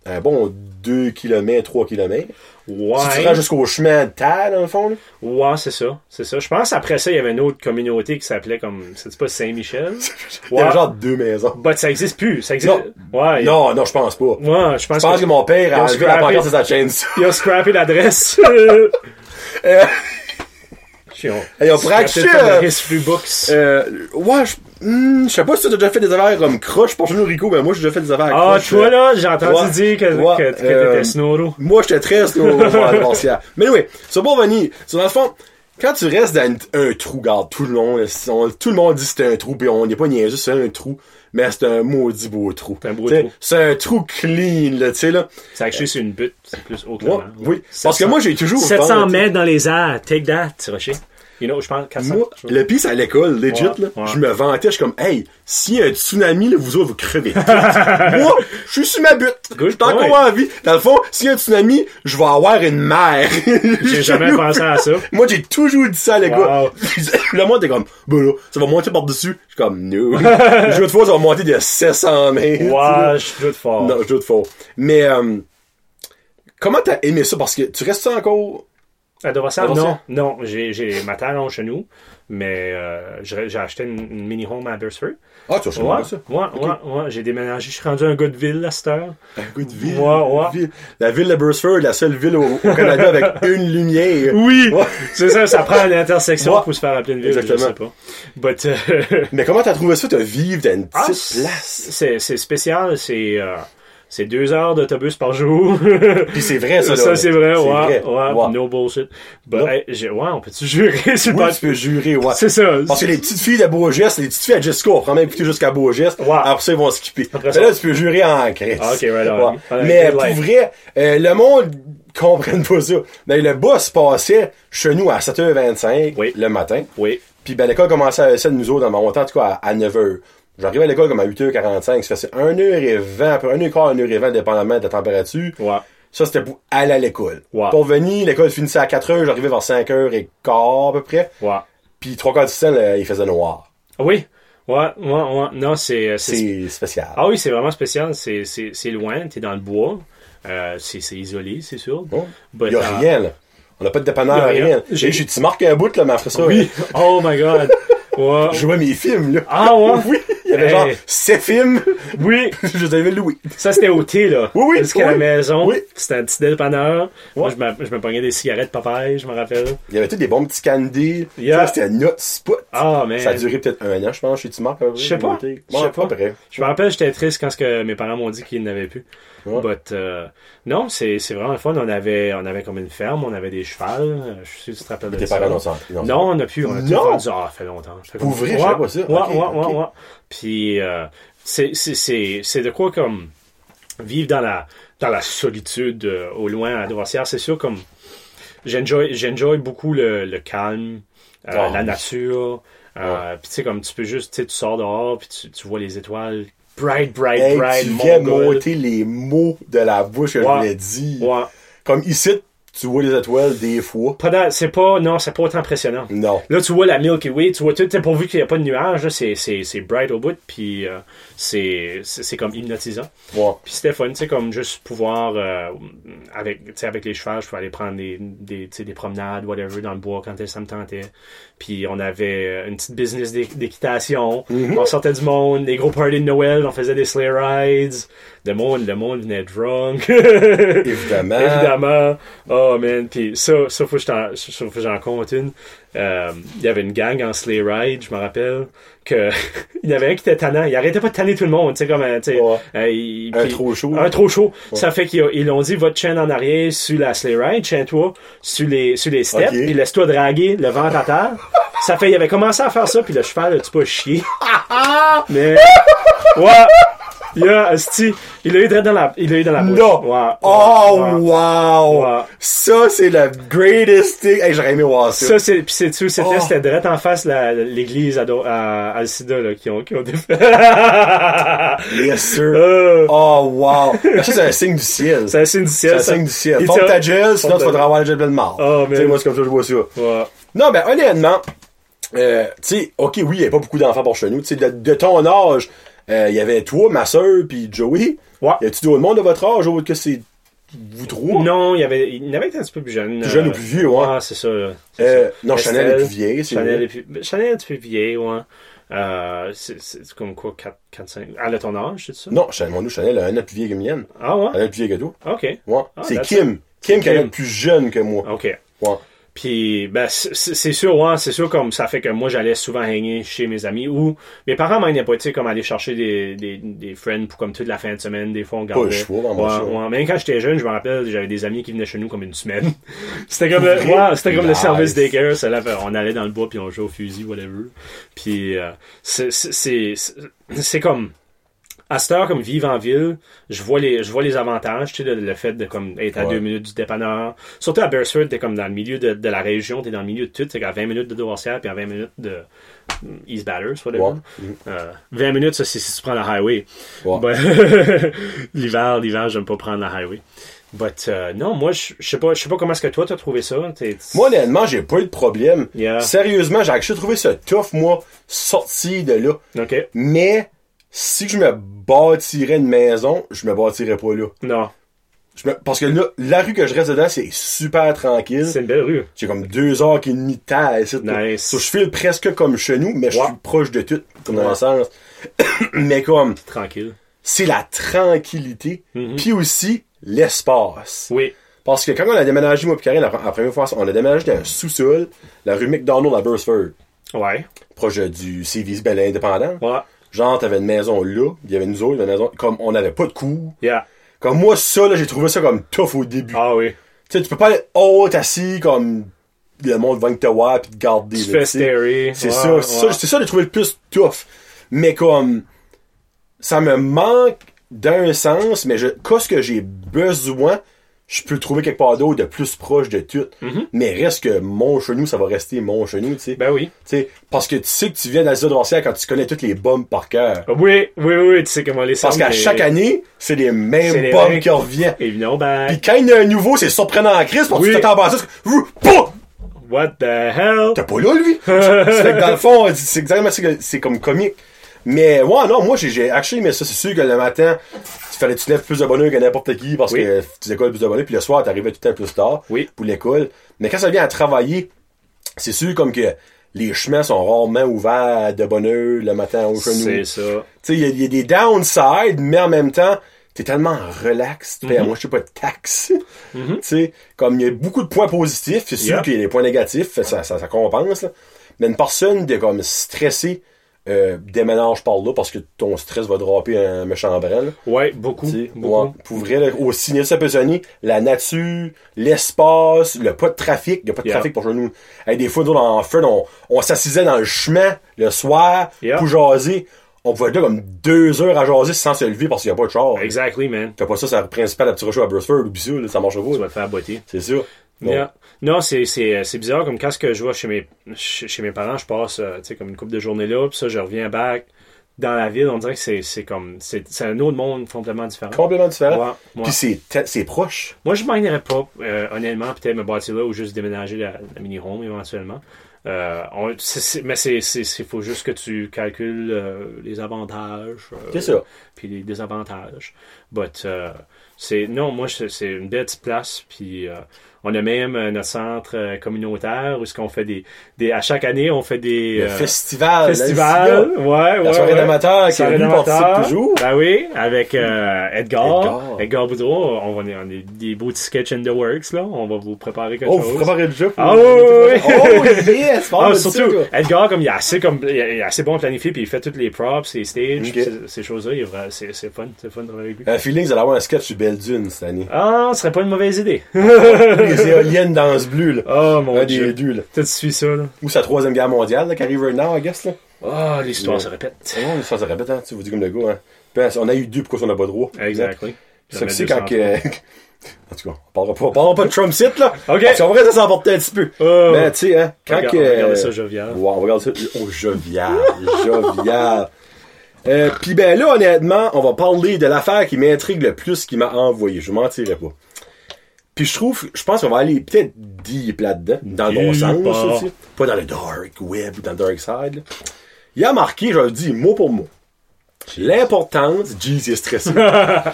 un bon 2 km, 3 km. Si tu Ouais. rends jusqu'au chemin de terre, dans le fond, là. Ouais, c'est ça. C'est ça. Je pense après ça, il y avait une autre communauté qui s'appelait comme. C'est pas Saint-Michel? (laughs) il y genre deux maisons. Bah, ça existe plus. Ça existe. Non. Ouais. Non, non, je pense pas. Ouais, je pense Je pense que mon père a enlevé la pancarte de sa chaîne. Il a scrappé l'adresse. (laughs) Hey, on pourrait acheter, euh, euh, ouais, je hmm, je sais pas si tu as déjà fait des affaires comme croche pour nous Rico, mais moi j'ai déjà fait des affaires Ah, croche, toi euh, là, j'ai entendu ouais. dire que, Ouais, que, que euh, t'étais snoro. Moi, j'étais très (laughs) Dorcière. Mais oui, c'est pour venir. C'est dans le fond, quand tu restes dans un, trou, garde tout le long, on- tout le monde dit que c'est un trou, puis on n'est pas niaiseux, c'est un trou, mais c'est un maudit beau trou. C'est un beau T'sais, trou. C'est un trou clean, là, tu sais, là. C'est actually sur une butte. C'est plus haut que Ouais, le vent. oui. Parce que moi, j'ai toujours 700 vendu- mètres dans les airs. Take that, Rocher. You know, je pense 400. Moi, le pire, c'est à l'école, legit, Ouais, là. ouais. Je me vantais, je suis comme, hey, s'il y a un tsunami, là, vous autres, vous crevez. (laughs) Moi, je suis sur ma butte. Je suis encore en vie. Dans le fond, s'il y a un tsunami, je vais avoir une mère. (laughs) J'ai jamais (laughs) pensé à ça. Moi, j'ai toujours dit ça à l'école. Wow. Le monde était comme, ben là, ça va monter par-dessus. Je suis comme, no. Le jeu de fois, ça va monter de 700 mètres. Ouais, je suis tout fort. Non, jeu de faux. Mais, euh, comment t'as aimé ça? Parce que tu restes encore... Dorval? non. Non, j'ai, j'ai ma terre en chez nous, mais euh, j'ai, j'ai acheté une, une mini home à Beresford. Ah, tu as changé Ouais, ça? ouais, ouais, ouais. J'ai déménagé. Je suis rendu un gars de ville à cette heure. Un coup de ville. Ouais, ouais. Ville. La ville de Burstford, la seule ville au, au Canada avec (laughs) une lumière. Oui! Ouais. C'est ça, ça prend une intersection Ouais. pour se faire appeler une ville, Exactement. je sais pas. But, euh, Mais comment t'as trouvé ça de vivre dans une petite ah, place? c'est, c'est spécial, c'est, euh, c'est deux heures d'autobus par jour. (laughs) Puis c'est vrai, ça, ça, c'est vrai, ouais, ouais, Ouais. no bullshit. But, Non. hey, ouais, on peut-tu jurer? (laughs) Sur Oui, tu peux jurer, ouais. C'est ça. Parce que les petites filles de Beaugeste, les petites filles à Jessica, on prend même écouter jusqu'à Beaugeste. Ouais. Après ça, ils vont skipper. Après Mais là, tu peux jurer en Christ. Ah, ok, right on. Ouais. Mais pour vrai, euh, le monde comprenne pas ça. Ben, le bus passait chez nous à 7h25 Oui. le matin. Oui. Puis ben, l'école commençait à 7 nous autres dans mon temps, en tout cas, à, à 9h. J'arrivais à l'école comme à 8h45. Ça faisait 1h20, après 1h15, 1h20, dépendamment de la température. Ouais. Ça, c'était pour aller à l'école. Ouais. Pour venir, l'école finissait à 4h, j'arrivais vers 5h15 à peu près. Ouais. Puis trois quarts du temps, là, il faisait noir. Oui. Ouais, ouais, ouais. Non, c'est, c'est, C'est spécial. Ah oui, c'est vraiment spécial. C'est, loin, t'es dans le bois. Euh, c'est, isolé, c'est sûr. Bon. But, Il y a euh, rien, là. On n'a pas de dépanneur, rien. rien. J'ai- tu marques un bout, là, mais après ça, Oui. Oh my god. (laughs) Ouais. je jouais mes films, là. Ah ouais? (laughs) oui. Il y avait Hey. genre 7 films. Oui, (laughs) je les avais loués. ça c'était au thé, là. Oui, oui, Jusqu'à la maison. Oui. C'était un petit dépanneur. Moi, je me, je me pognais des cigarettes Popeye, je me rappelle. Il y avait tous des bons petits candies. Yeah. C'était notre spot. Ah, man. Ça a duré peut-être un an, je pense, chez Timar. Je sais pas. Je sais pas. Je me rappelle, j'étais triste quand ce que mes parents m'ont dit qu'ils n'avaient plus. Ouais. But, euh, non, c'est vraiment le fun. On avait, on avait comme une ferme, on avait des chevals. Euh, Je suis sûr que tu te rappelles de ça. parents. Non, on n'a plus. On a tout Non? vendu. Ah, ça fait longtemps. Fait Pour vrai, je savais pas ça. Ouais, Ok, ouais, ok. ouais, ouais. Puis, euh, c'est de quoi comme vivre dans la, dans la solitude euh, au loin à Drossière. C'est sûr comme j'enjoy beaucoup le, le calme, euh, Ah, la nature. Euh, Puis tu sais, comme tu peux juste, sais, tu sors dehors, puis tu, tu vois les étoiles. Bright, bright, Hey, bright, tu viens monter les mots de la bouche que Ouais. je voulais dire. Ouais. Comme ici, tu vois les étoiles des fois. C'est pas, non, c'est pas autant impressionnant. Non. Là, tu vois la Milky Way, tu vois tout, pourvu qu'il n'y a pas de nuages, c'est, c'est, c'est bright au bout, puis euh, c'est, c'est, c'est comme hypnotisant. Ouais. Puis c'était fun, tu sais, comme juste pouvoir, euh, avec, avec les chevals, je pouvais aller prendre des, des, des promenades, whatever, dans le bois quand ça me tentait. Puis on avait une petite business d'é- d'équitation, Mhm. on sortait du monde, des gros parties de Noël, on faisait des sleigh rides, le monde, le monde venait drunk. (laughs) Évidemment. Évidemment. Oh man, puis ça, ça faut que j'en compte une. Euh, Il y avait une gang en sleigh ride, je me rappelle, que (laughs) il y avait un qui était tannant. Il arrêtait pas de tanner tout le monde, tu sais comme, euh, tu sais, Ouais. euh, il- Un trop chaud. Un trop chaud. Ça fait qu'ils ils l'ont dit, votre chaîne en arrière sur la sleigh ride, chaîne-toi sur les, sur les steps, Ok. puis laisse-toi draguer le ventre à terre. ça fait, il avait commencé à faire ça, puis le cheval, tu pas chier. (laughs) Mais, ouais. (laughs) Yeah, asti, il l'a eu dans la, il l'a eu dans la bouche. Non. Oh, wow! Ça, c'est le greatest thing. Hey, j'aurais aimé voir ça. Ça, c'est, pis c'est tout, c'était, Oh. c'était direct en face la, l'église à, à, là, qui ont, qui ont défait. (laughs) Yes, sir. Euh, Oh, wow! Ça, c'est un signe du ciel. c'est un signe du C'est ciel, un ça. signe du ciel. Forme t'a- gel, sinon tu ta- faudras avoir la gel de mort. Oh, Tu sais, moi, c'est comme ça que je vois ça. Ouais. Non, ben, honnêtement, euh, tu sais, ok, oui, il n'y avait pas beaucoup d'enfants pour chez nous. Tu sais, de, de ton âge, euh, il y avait toi, ma soeur, puis Joey. Ouais. Y a-tu d'autres monde de votre âge, autre que c'est vous trois? Non, il y avait, il y avait un petit peu plus jeunes. Plus jeune ou plus vieux, ouais. Ah, c'est ça, Euh, ça. non, Chanel est plus vieille, c'est Chanel est plus, Chanel est un petit peu vieille, ouais. Euh, c'est, comme quoi, 4, 4, 5. Elle a ton âge, c'est ça? Non, Chanel, mon nous, Chanel a un an plus vieille que mienne. Ah, ouais? Elle a un plus vieille que toi. Ok. Ouais. Ah, c'est Kim. Kim qui est plus jeune que moi. Ok. Ouais. Puis, ben, c'est sûr, ouais, c'est sûr, comme ça fait que moi, j'allais souvent hangar chez mes amis ou mes parents m'en pas, tu sais, comme aller chercher des, des, des friends pour comme toute la fin de semaine, des fois, on gardait. choix, mon ouais, ouais. Même quand j'étais jeune, je me rappelle, j'avais des amis qui venaient chez nous comme une semaine. (laughs) c'était comme, le, ouais, c'était comme le service daycare, ça, là, on allait dans le bois puis on jouait au fusil, whatever. Puis, euh, c'est, c'est, c'est, c'est comme, à cette heure, comme vivre en ville, je vois les, je vois les avantages, tu sais, le, le fait de comme être à Ouais. deux minutes du dépanneur. Surtout à Beresford, t'es comme dans le milieu de, de la région, t'es dans le milieu de tout, t'es à 20 minutes de Dorsière puis à 20 minutes de mm, East Batters, whatever. Ouais. Euh, 20 minutes, ça, c'est si tu prends la highway. Ouais. But- (laughs) l'hiver, l'hiver, j'aime pas prendre la highway. But, euh, non, moi, je sais pas, je sais pas comment est-ce que toi, t'as trouvé ça. T'es- Moi, honnêtement, j'ai pas eu de problème. Yeah. Sérieusement, j'ai trouvé ça tough, moi, sorti de là. Ok. Mais, si je me bâtirais une maison, je me bâtirais pas là. Non. Je me- Parce que là, la rue que je reste dedans, c'est super tranquille. C'est une belle rue. J'ai comme deux heures et demie de temps ici. là. Nice. So, je file presque comme chez nous, mais je suis proche de tout, comme dans le sens. (coughs) mais comme, Tranquille. c'est la tranquillité, Mhm. puis aussi l'espace. Oui. Parce que quand on a déménagé, moi et Karine, la, la première fois, on a déménagé dans un sous-sol, la rue McDonald à Burstford, Ouais. proche du CVS Bel Indépendant. Ouais. Genre, t'avais une maison là, il y avait nous autres, il y avait une maison, comme on n'avait pas de cours. Yeah. Comme moi, ça, là, j'ai trouvé ça comme tough au début. Ah oui. Tu sais, tu peux pas être haut assis comme le monde va te voir pis te garder. Tu fais. C'est ça, ouais. c'est ça, c'est ça, j'ai trouvé le plus tough. Mais comme, ça me manque d'un sens, mais je, qu'est-ce que j'ai besoin, je peux le trouver quelque part d'autre de plus proche de tout. Mais reste que mon chenou, ça va rester mon chenou, tu sais. Ben oui. Tu sais, parce que tu sais que tu viens dans le quand tu connais toutes les bombes par cœur. Oui, oui, oui, tu sais comment les Parce qu'à chaque année, c'est les mêmes les bombes qui reviennent. Et non, ben, Pis quand il y en a un nouveau, c'est surprenant en crise, parce que Oui. tu t'attends pas à ça, what the hell? T'as pas là, lui? (laughs) c'est dans le fond, c'est exactement c'est comme comique. Mais, ouais, non, moi, j'ai, actually aimé ça. C'est sûr que le matin, il fallait que tu te lèves plus de bonheur que n'importe qui parce Oui. que tu écoles plus de bonheur. Puis le soir, t'arrivais tout le temps plus tard Oui. pour l'école. Mais quand ça vient à travailler, c'est sûr comme que les chemins sont rarement ouverts de bonne heure le matin au genou. C'est ça. Tu sais, il y, a- il y a des downsides, mais en même temps, t'es tellement relax, tu Mhm. moi, je sais pas, de taxes. (laughs) Tu sais, comme il y a beaucoup de points positifs, c'est sûr Yeah. qu'il y a des points négatifs, ça, ça, ça compense, là. Mais une personne de comme stressée, euh, déménage par là parce que ton stress va dropper un méchant là. Ouais, beaucoup. Tu beaucoup. ouais, pour vrai, là, peut sonner, la nature, l'espace, le pas de trafic, il n'y a pas de Yeah. trafic pour chez nous. Hey, des fois, nous, en fun, on, on s'assisait dans le chemin le soir Yeah. pour jaser. On pouvait être là comme deux heures à jaser sans se lever parce qu'il n'y a pas de char. Exactly, man. Fais pas ça, c'est le principal à petit à Burstford, ça, là, ça marche Tu pas. vas te faire botter. C'est sûr. Bon. Yeah. Non, c'est, c'est, c'est bizarre, comme quand ce que je vois chez mes, chez, mes parents, je passe, euh, sais, comme une couple de journées là, puis ça, je reviens back dans la ville, on dirait que c'est, c'est comme, c'est, c'est un autre monde complètement différent. Complètement différent. Ouais, ouais. Puis c'est, te- c'est proche. Moi, je m'en pas, euh, honnêtement, peut-être me bâtir là ou juste déménager la, la mini-home éventuellement. Euh, on- c'est- c'est- mais c'est, c'est, faut juste que tu calcules euh, les avantages. euh, C'est ça. Puis les désavantages. But, euh, c'est, non, moi, c'est, une belle petite place. Puis, euh, on a même euh, notre centre communautaire où est-ce qu'on fait des, des, à chaque année, on fait des, Le euh, festival. festivals. Ouais, ouais. La soirée ouais. d'amateur qui Soirée lui participe toujours. Ben oui, avec euh, Edgar. Edgar. Edgar. Boudreau. On va on a des, beaux petits sketchs in the works, là. On va vous préparer quelque Oh, chose. vous préparez le jeu. Ah oui, oui. Oh, yes! (laughs) Ah, surtout. Edgar, comme il est assez, comme, il est assez bon planifié, puis il fait toutes les props, les stages, ces, est vrai- C'est c'est fun, c'est fun de travailler avec lui. Feeling, vous allez avoir un sketch sur Belle Dune cette année. Ah, ce serait pas une mauvaise idée. (laughs) Les éoliennes dans ce bleu, là. Oh mon Un dieu. des deux, là. Toi, tu suis ça, là. Ou sa troisième guerre mondiale, là, qui arrive right now, I guess, là. Ah, l'histoire Ouais. se répète. Oh, ça se répète, hein, tu vous dis comme le gars, hein. Puis, on a eu deux, pourquoi on n'a pas droit? Ça que Jamais c'est quand 203. que... En tout cas, on parlera pas, on parlera pas de Trump site, là. Ok. Parce qu'on va ça s'emporter un petit peu. Oh. Mais, tu sais, hein, quand que... Regardez ça, jovial. Ouais, on regarde ça. Oh, jovial, jovial. Euh, Puis ben là, honnêtement, on va parler de l'affaire qui m'intrigue le plus, qui m'a envoyé. Je vous mentirai pas. Puis je trouve, je pense qu'on va aller peut-être deep là-dedans, dans le bon sens aussi. Pas dans le dark web ou dans le dark side. là. Il a marqué, je le dis mot pour mot, l'importance, est stressé,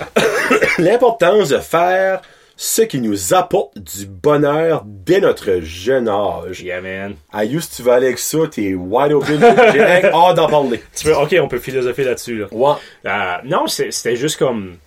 (laughs) l'importance de faire ce qui nous apporte du bonheur dès notre jeune âge. Yeah, man. Ayus, tu vas aller avec ça, t'es wide open. J'ai hâte d'en parler. Tu veux, ok, on peut philosopher là-dessus, là. Ouais. Euh, non, c'était juste comme.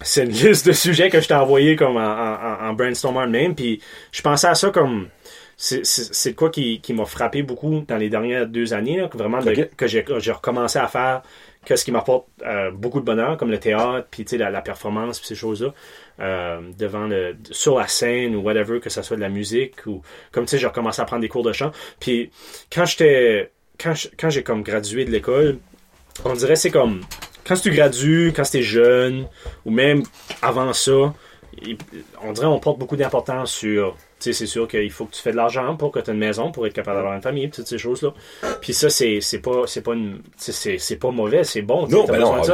C'est une liste de sujets que je t'ai envoyé comme en, en, en brainstormant même. Puis je pensais à ça comme. C'est quoi qui, qui m'a frappé beaucoup dans les dernières deux années, là, que vraiment de- que j'ai recommencé à faire que ce qui m'apporte euh, beaucoup de bonheur, comme le théâtre, puis la, la performance, puis ces choses-là, euh, devant le, sur la scène ou whatever, que ça soit de la musique ou comme tu sais, j'ai recommencé à prendre des cours de chant. Puis quand j'étais, quand j'ai comme gradué de l'école, on dirait c'est comme quand tu gradues, quand tu es jeune, ou même avant ça, on dirait on porte beaucoup d'importance sur. Sais, c'est sûr qu'il faut que tu fais de l'argent pour que tu aies une maison, pour être capable d'avoir une famille, toutes ces choses-là. Puis ça, c'est c'est pas c'est pas une c'est- c'est c'est pas mauvais, c'est bon. Non, ben non, ouais.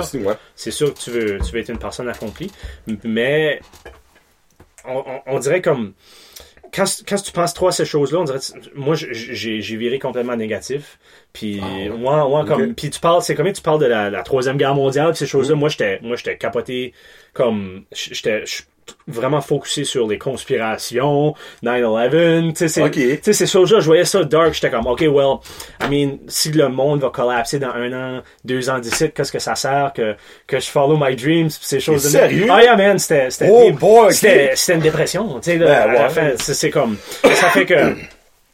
C'est sûr que tu veux, tu veux être une personne accomplie, mais on, on- on dirait comme. Quand, quand tu penses trop à ces choses-là, on dirait. Moi, j'ai j'ai viré complètement négatif. Puis, moi, moi, comme. Puis tu parles, c'est comme tu parles de la, la Troisième Guerre mondiale, ces choses-là. Moi, j'étais moi j'étais capoté comme. J'étais vraiment focusé sur les conspirations, 9-11, tu sais, ces choses-là, je voyais ça dark, j'étais comme, ok, well, I mean, si le monde va collapser dans un an, deux ans d'ici, qu'est-ce que ça sert que, que je follow my dreams, pis ces choses sérieux? Ah, yeah, man, c'était, c'était, Oh boy, ok. c'était, c'était une dépression, tu sais, Ben, ouais. fin, c'est, comme, ça fait que,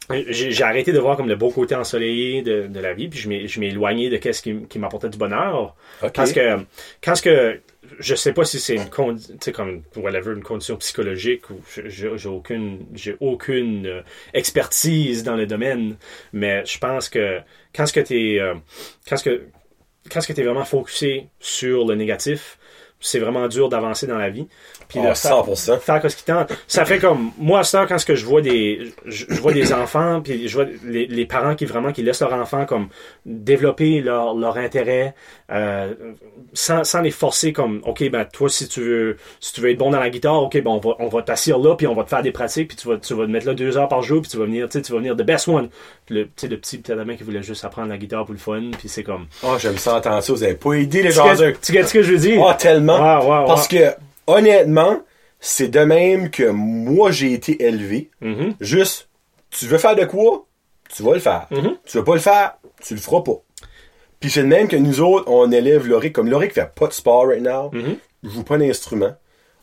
(clears throat) j'ai arrêté de voir comme le beau côté ensoleillé de, de la vie, puis je m'ai éloigné de qu'est-ce qui, qui m'apportait du bonheur. Ok. Parce que quand ce que je sais pas si c'est une con, tu sais, comme une condition psychologique ou j'ai aucune j'ai aucune euh, expertise dans le domaine, mais je pense que quand ce que t'es euh, quand ce que quand ce que t'es vraiment focusé sur le négatif, c'est vraiment dur d'avancer dans la vie. Puis Ah, de faire- 100%. faire ce qui tente. Ça fait comme moi heure, quand ce que je vois des je, je vois des enfants puis je vois les, les parents qui vraiment qui laissent leurs enfants comme développer leur, leur intérêt euh, sans, sans les forcer comme OK ben toi si tu veux si tu veux être bon dans la guitare OK ben on va on va là puis on va te faire des pratiques puis tu vas tu vas te mettre là deux heures par jour puis tu vas venir tu sais tu vas venir the best one Puis le tu sais le petit petit Adamien qui voulait juste apprendre la guitare pour le fun puis c'est comme Ah, j'aime ça entendre ça. Vous avez pas aidé les tu gens. get, tu get ce que je veux dire? Ah, tellement. Ouais. Parce que, honnêtement, c'est de même que moi, j'ai été élevé. Mhm. Juste, tu veux faire de quoi? tu vas le faire. Mhm. Tu veux pas le faire, tu le feras pas. Puis c'est le même que nous autres, on élève Loric. Comme Loric fait pas de sport right now, Mhm. il joue pas d'instrument,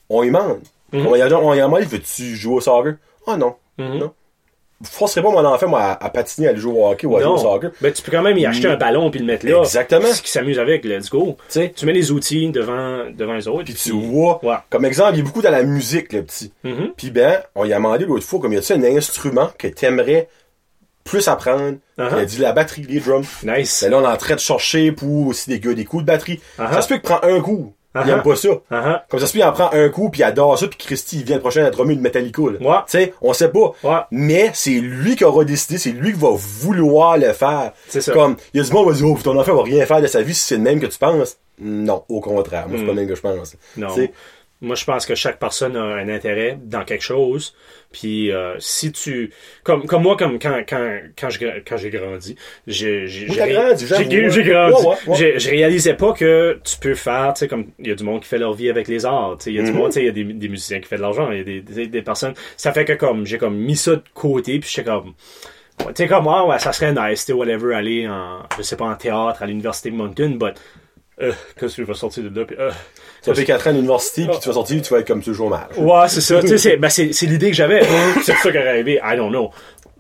on lui demande. Mhm. On a demandé, veux-tu jouer au soccer? Ah non. Mhm. Non. Forcerai pas mon enfant, moi, à, à patiner, à aller jouer au hockey ou à jouer au soccer. Ben, tu peux quand même y acheter un ballon puis le mettre là. Exactement. Ce qui s'amuse avec, let's go. Tu mets les outils devant, devant les autres. puis tu vois. Ouais. Comme exemple, il y a beaucoup dans la musique, le petit. Mhm. Puis ben, on lui a demandé l'autre fois, comme il y a un instrument que t'aimerais plus apprendre? Uh-huh. Il a dit la batterie, les drums. Nice. Ben là, on est en train de chercher pour aussi des, gars- des coups de batterie. Uh-huh. Ça se peut qu'il prend un coup. Il Uh-huh. aime pas ça. Uh-huh. Comme ça se peut, il en prend un coup, puis il adore ça, puis Christy, il vient le prochain à drummer de Metallica. Là. Ouais. Tu sais, on sait pas. Ouais. Mais c'est lui qui aura décidé, c'est lui qui va vouloir le faire. C'est ça. Comme, il y a du monde qui va dire, oh, ton enfant va rien faire de sa vie si c'est le même que tu penses. Non, au contraire. Moi, c'est Mm. pas le même que je pense. Non. Tu sais, Moi, je pense que chaque personne a un intérêt dans quelque chose. Puis euh, si tu... Comme, comme moi, comme quand, quand, quand, je, quand j'ai grandi, j'ai... j'ai- Oui, j'ai grandi, j'ai- grandi. Ouais, ouais, ouais. J'ai- Je réalisais pas que tu peux faire, tu sais, comme il y a du monde qui fait leur vie avec les arts. tu sais, Il y a du Mhm. monde, tu sais, il y a des, des musiciens qui font de l'argent, il y a des, des, des personnes... Ça fait que comme, j'ai comme mis ça de côté, puis j'étais comme... Tu sais, comme, ah, ouais, ça serait nice, whatever, aller en, je sais pas, en théâtre, à l'université de Moncton, but... Euh, qu'est-ce que je vais sortir de là, puis... euh, tu vas faire 4 ans à l'université, puis tu vas sortir, tu vas être comme ce chômage. Ouais, c'est ça. tu sais, c'est, ben, l'idée que j'avais. (laughs) c'est pour ça qu'elle est arrivée. I don't know.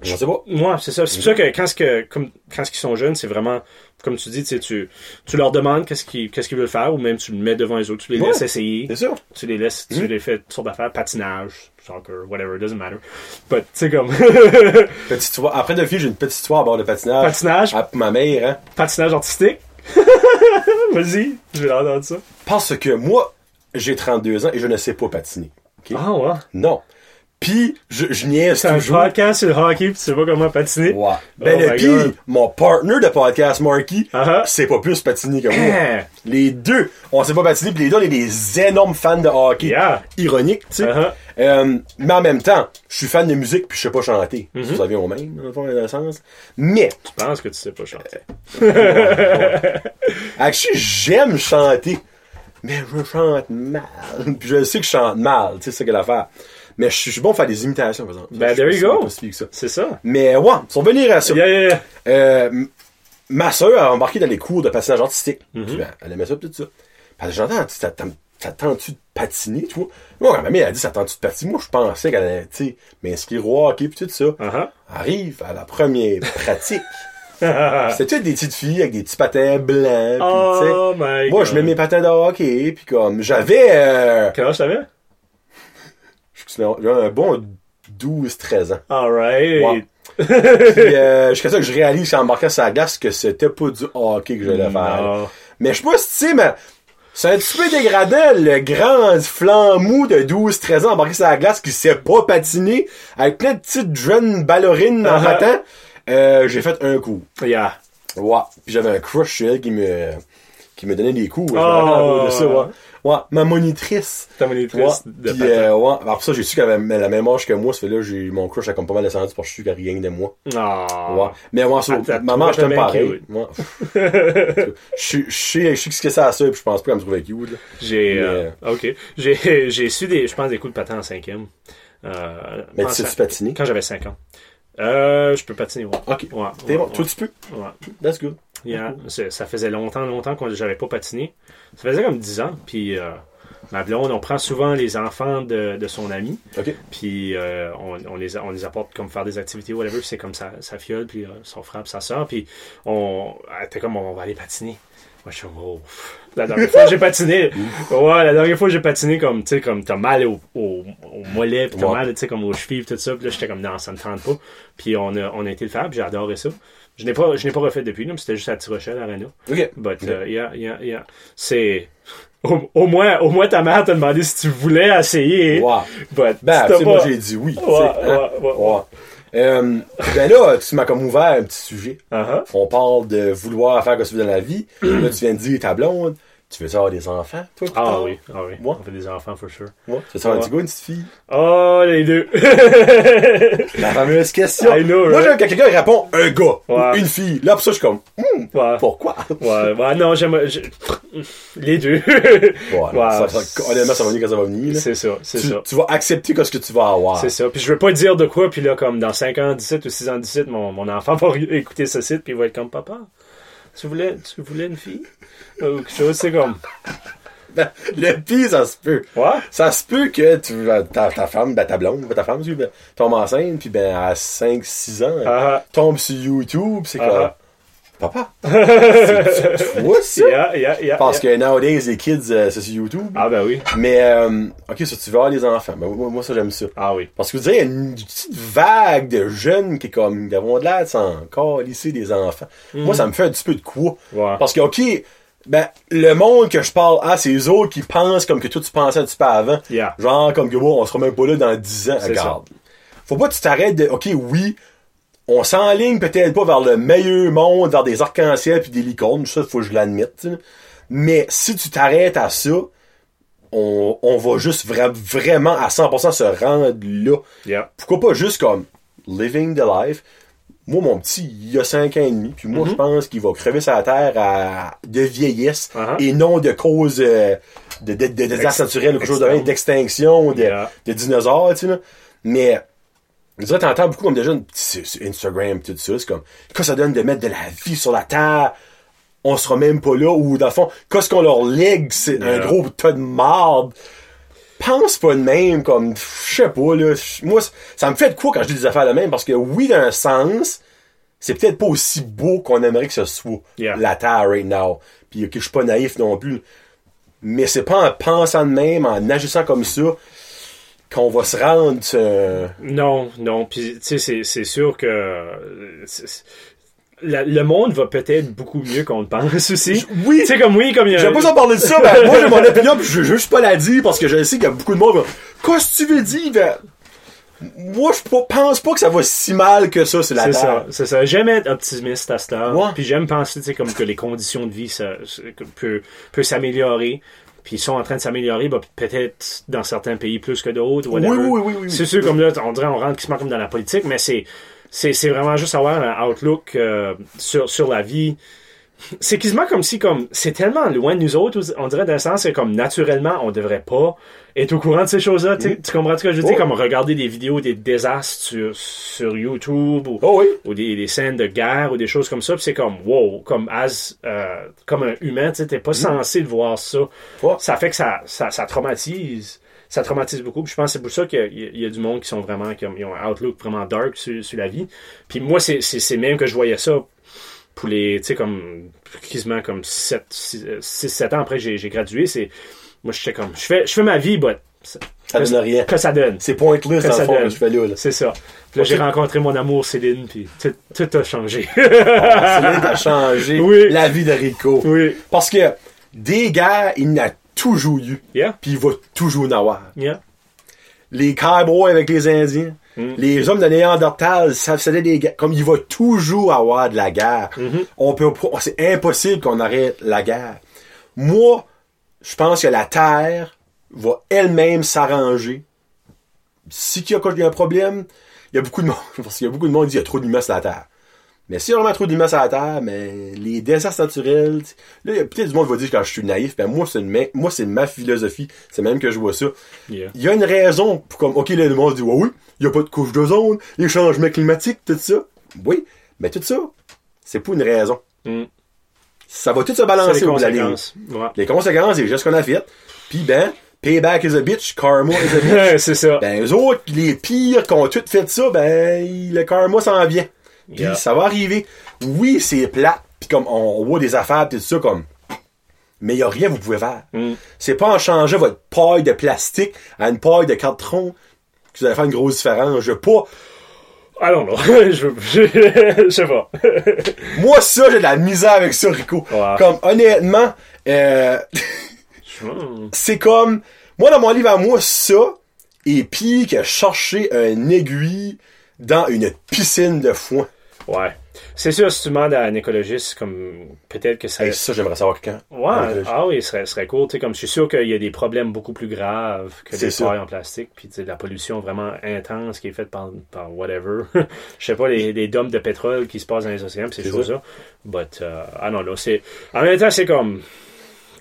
Je sais pas. Moi, c'est ça. C'est pour ça que quand, ce que, comme, quand ce qu'ils sont jeunes, c'est vraiment, comme tu dis, tu, tu, leur demandes qu'est-ce qu'ils, qu'est-ce qu'ils veulent faire, ou même tu le mets devant les autres, tu les Ouais. laisses essayer. C'est sûr. Tu les laisses, tu Mm. les fais toutes sortes d'affaires, patinage, soccer, whatever, it doesn't matter. But, tu sais, comme, (laughs) Petite histoire. Après de fille, j'ai une petite histoire à bord de patinage. patinage, À ma mère, hein. patinage artistique. (laughs) (laughs) Vas-y, je vais entendre ça. Parce que moi, j'ai 32 ans et je ne sais pas patiner. Ah ouais. Non. Puis, je, je niaise C'est un toujours. podcast sur le hockey, pis tu sais pas comment patiner. Ouais. Ben, Oh le my pire, mon partner de podcast, Marky, Ah ah. c'est pas plus patiner que moi. Hein? Les deux, on sait pas patiner, puis les deux, on est des énormes fans de hockey. Yeah. Ironique, tu sais. Ah. Euh, mais en même temps, je suis fan de musique, puis je sais pas chanter. Mm-hmm. Ça vient au même, dans le fond, dans le sens. Mais, Je pense que tu sais pas chanter. actually, j'aime chanter. Mais je chante mal. Puis je sais que je chante mal, tu sais, c'est ça a l'affaire. Mais je suis bon pour faire des imitations, par exemple. Ben, there you go. que ça. C'est ça. Mais ouais, pour revenir à ça. Yeah, yeah, yeah. Euh, ma soeur a embarqué dans les cours de patinage artistique. Mhm. Puis, ben, elle aimait ça, tout ça. Elle dit, j'entends, tu t'attends- t'attends-tu de patiner, tu vois? Moi, quand ma mère a dit, t'attends-tu de patiner? Moi, je pensais qu'elle allait, tu sais, m'inscrire au hockey, puis tout ça. Uh-huh. Arrive à la première pratique. (laughs) C'était des petites filles avec des petits patins blancs, sais? oh my Moi, God. je mets mes patins de hockey, puis comme, j'avais, euh, Quel âge t'avais? J'avais un bon 12-13 ans. Alright. (laughs) Puis, euh, jusqu'à ça que je réalise, en embarquant sur la glace, que c'était pas du hockey que j'allais faire. Non. Mais je sais pas si tu sais, mais c'est un petit peu dégradant, le grand flanc mou de 12-13 ans embarqué sur la glace qui sait pas patiner, avec plein de petites jeunes ballerines en patin. Euh, j'ai fait un coup. Yeah. Ouais. Puis j'avais un crush sur elle qui me, qui me donnait des coups. Je me Oh. rappelle de ça, ouais. Ouais, ma monitrice. Ta Ouais. monitrice de Puis, patin. euh, ouais. Alors, pour ça, j'ai su qu'elle avait la même âge que moi. Ça fait là, j'ai, mon crush a comme pas mal descendu parce que je suis qu'elle rien de moi. Ah. Ouais. Mais moi, ça, t'as maman, (laughs) je t'aime pareil. Ouais. Je sais, je sais ce que c'est à ça, puis je pense pas qu'elle me trouvait cute, là. J'ai, Mais- euh, ok. J'ai, (laughs) j'ai su des, je pense, des coups de patin en cinquième. Euh, Mais tu sais-tu patiner? Quand j'avais 5 ans. Euh, je peux patiner, ouais. Ok. Ouais. Bon. ouais, Toi, tu peux. ouais. That's good. Yeah. Ça faisait longtemps, longtemps que j'avais pas patiné. Ça faisait comme 10 ans. Puis euh, ma blonde, on prend souvent les enfants de, de son ami. Ok. Puis euh, on, on les, on les apporte comme faire des activités, whatever. Puis c'est comme sa, sa fiole, puis euh, son frère, puis sa soeur. Puis on elle était comme, on va aller patiner. Moi, je suis comme, oh. La dernière fois j'ai patiné, ouais, la dernière fois j'ai patiné, comme, tu sais, comme, t'as mal au, au, au mollet, puis t'as Ouais. mal, tu sais, comme aux chevilles, tout ça. Puis là, j'étais comme, non, ça me tente pas. Puis on a, on a été le faire, puis j'ai adoré ça. Je n'ai pas, je n'ai pas refait depuis, là, mais c'était juste à Tirochelle, à l'Arena. Ok. But, Ok. uh, yeah, yeah, yeah. C'est. Au, au moins, au moins, ta mère t'a demandé si tu voulais essayer. But, Ben, moi, j'ai dit oui. ouais. Euh, ben là, tu m'as comme ouvert un petit sujet. Uh-huh. On parle de vouloir faire que tu veux dans la vie. (clears throat) là, tu viens de dire ta blonde. Tu veux avoir des enfants, toi? Ah tard? oui, ah oui. Moi? On fait des enfants, for sure. Ouais. Tu veux avoir un petit gars, une petite fille? Oh, les deux. (laughs) La fameuse question. I know, Moi, right? quand quelqu'un répond un gars Ouais. ou une fille. Là, pour ça, je suis comme, hmm, ouais. pourquoi? Ouais, ouais, non, j'aime. je- Les deux. (laughs) Ouais, Ouais. ça- ça- honnêtement, ça va venir quand ça va venir. c'est ça, c'est ça. tu vas accepter ce que tu vas avoir. C'est ça. Puis je veux pas dire de quoi, puis là, comme dans 5 ans 17 ou 6 ans 17, mon, mon enfant va (laughs) écouter ce site, puis il va être comme papa. Tu voulais, tu voulais une fille? Ou quelque chose, c'est comme. (laughs) Le pire, ça se peut. Ouais? Ça se peut que tu, ta, ta femme, ben, ta blonde, ben, ta femme, tu ben, tombe enceinte, puis ben, à 5-6 ans, Ah, tombe sur YouTube, c'est comme, Ah. Papa, (laughs) c'est- vois ça? yeah, yeah, yeah. Parce que nowadays, les kids, euh, c'est sur YouTube. Ah, ben oui. Mais, euh, ok, ça, tu veux avoir les enfants. Ben, moi, moi, ça, j'aime ça. Ah oui. Parce que vous direz, il y a une petite vague de jeunes qui, comme, qui avont de l'air de encore lycée des enfants. Moi, ça me fait un petit peu de quoi. Ouais. Parce que, ok, ben, le monde que je parle à, c'est eux autres qui pensent comme que toi, tu pensais un petit peu avant. Yeah. Genre, comme que, bon, on sera même pas là dans 10 ans. C'est Regarde. Faut pas que tu t'arrêtes de, ok, oui, on s'enligne peut-être pas vers le meilleur monde, vers des arcs-en-ciel puis des licornes, ça, faut que je l'admette. Mais si tu t'arrêtes à ça, on, on va juste vra- vraiment à 100% se rendre là. Yeah. Pourquoi pas juste comme living the life? Moi, mon petit, il a 5 ans et demi, puis moi, je pense qu'il va crever sa terre à, de vieillesse Uh-huh. et non de cause euh, de, de, de désastre naturel ou quelque chose de d'extinction, de, Yeah. de dinosaures, tu sais, là. Mais, dirais, t'entends beaucoup comme des jeunes sur, Instagram, tout ça, c'est comme, que ça donne de mettre de la vie sur la terre? On sera même pas là, ou dans le fond, qu'est-ce qu'on leur lègue, c'est un gros tas de marde. Pense pas de même, comme, je sais pas, là. Moi, ça me fait de quoi quand je dis des affaires de même, parce que oui, d'un sens, c'est peut-être pas aussi beau qu'on aimerait que ce soit, Yeah. la terre right now. Puis, ok, je suis pas naïf non plus. Mais c'est pas en pensant de même, en agissant comme ça, qu'on va se rendre euh, Non, non. Puis, tu sais, c'est- c'est sûr que. c'est- c'est- la- le monde va peut-être beaucoup mieux qu'on le pense aussi. Oui. Tu sais, comme oui, comme il y a. J'aime pas ça parler de ça, (laughs) ben, moi j'ai mon opinion pis je veux juste pas la dire parce que je sais qu'il y a beaucoup de monde Qu'est-ce que tu veux dire? Ben, moi je pense pas que ça va si mal que ça sur la C'est ça, c'est ça. J'aime être optimiste à ce temps. Ouais. Puis j'aime penser, tu sais, comme que les conditions de vie ça, ça- peut, peut s'améliorer. Puis ils sont en train de s'améliorer, bah, peut-être dans certains pays plus que d'autres. Oui, oui, oui, oui, oui. C'est sûr, comme là, on dirait, on rentre quasiment comme dans la politique, mais c'est, c'est, c'est vraiment juste avoir un outlook euh, sur, sur la vie. C'est quasiment comme si, comme, c'est tellement loin de nous autres, on dirait d'un sens que, comme, naturellement, on devrait pas être au courant de ces choses-là. Tu sais, Tu comprends ce que je veux dire? Oh. Comme regarder des vidéos des désastres sur, sur YouTube ou, Oh oui. ou des, des scènes de guerre ou des choses comme ça. Puis c'est comme, wow, comme, as, euh, comme un humain, tu t'es pas censé de voir ça. Ça fait que ça, ça, ça traumatise. Ça traumatise beaucoup. Puis je pense que c'est pour ça qu'il y y, a- du monde qui sont vraiment, qui ont, ils ont un outlook vraiment dark sur, sur la vie. Puis moi, c'est même que je voyais ça pour les, tu sais, comme, quasiment comme 7, 6, 7 ans après j'ai, j'ai gradué. C'est, moi, j'étais comme, je fais, je fais ma vie, but, ça, Ça donne rien. que ça donne. C'est pointless Que dans ça le fond donne. que je fais là. là. C'est ça. Puis là, j'ai rencontré mon amour Céline, puis tout, tout a changé. Céline a changé (laughs) Oui. la vie de Rico. oui. Parce que des guerres, il n'a toujours eu. Yeah. Puis il va toujours en avoir. Yeah. les cowboys avec les Indiens, Mm. les hommes de Néandertal, ça faisait des guerres. Comme il va toujours avoir de la guerre. On peut pas, c'est impossible qu'on arrête la guerre. Moi, je pense que la Terre va elle-même s'arranger. Si il y a il y a un problème, il y a beaucoup de monde, (laughs) parce qu'il y a beaucoup de monde qui dit qu'il y a trop d'humains sur la Terre. Mais y a vraiment trop d'humains sur la Terre, mais les désastres naturels, là, peut-être du monde va dire que je suis naïf, ben moi, c'est ma- moi, c'est ma philosophie. C'est même que je vois ça. Yeah. Il y a une raison pour comme, ok, là, le monde dit, ouais, oui, il n'y a pas de couche d'ozone, les changements climatiques, tout ça. Oui, mais tout ça, c'est pas une raison. Mm. Ça va tout se balancer les au bout de la ligne. conséquences. Ouais. Les conséquences, c'est juste ce qu'on a fait. Puis ben, payback is a bitch, karma is a (laughs) bitch. c'est ça. ben, eux autres, les pires qui ont tout fait ça, ben, le karma s'en vient. Puis Yeah. ça va arriver. Oui, c'est plat. Puis comme on voit des affaires, pis tout ça, comme... Mais il y a rien que vous pouvez faire. Mm. C'est pas en changeant votre paille de plastique à une paille de carton que vous allez faire une grosse différence. Je veux pas... Don't know. (laughs) je, je, (laughs) je sais pas. (laughs) Moi, ça, j'ai de la misère avec ça, Rico. Comme, honnêtement, euh, Hmm. c'est comme... Moi, dans mon livre à moi, ça est pire que chercher un aiguille dans une piscine de foin. Ouais. C'est sûr, si tu demandes à un écologiste, comme peut-être que ça. Hey, ça, j'aimerais savoir quand. Ouais, ah oui, ce serait, serait cool. Tu sais, comme je suis sûr qu'il y a des problèmes beaucoup plus graves que sûr. pailles en plastique, puis tu sais, de la pollution vraiment intense qui est faite par, par whatever. (laughs) je sais pas, les, les dumps de pétrole qui se passent dans les océans, pis ces choses-là. But, euh, ah non, là, c'est. En même temps, c'est comme.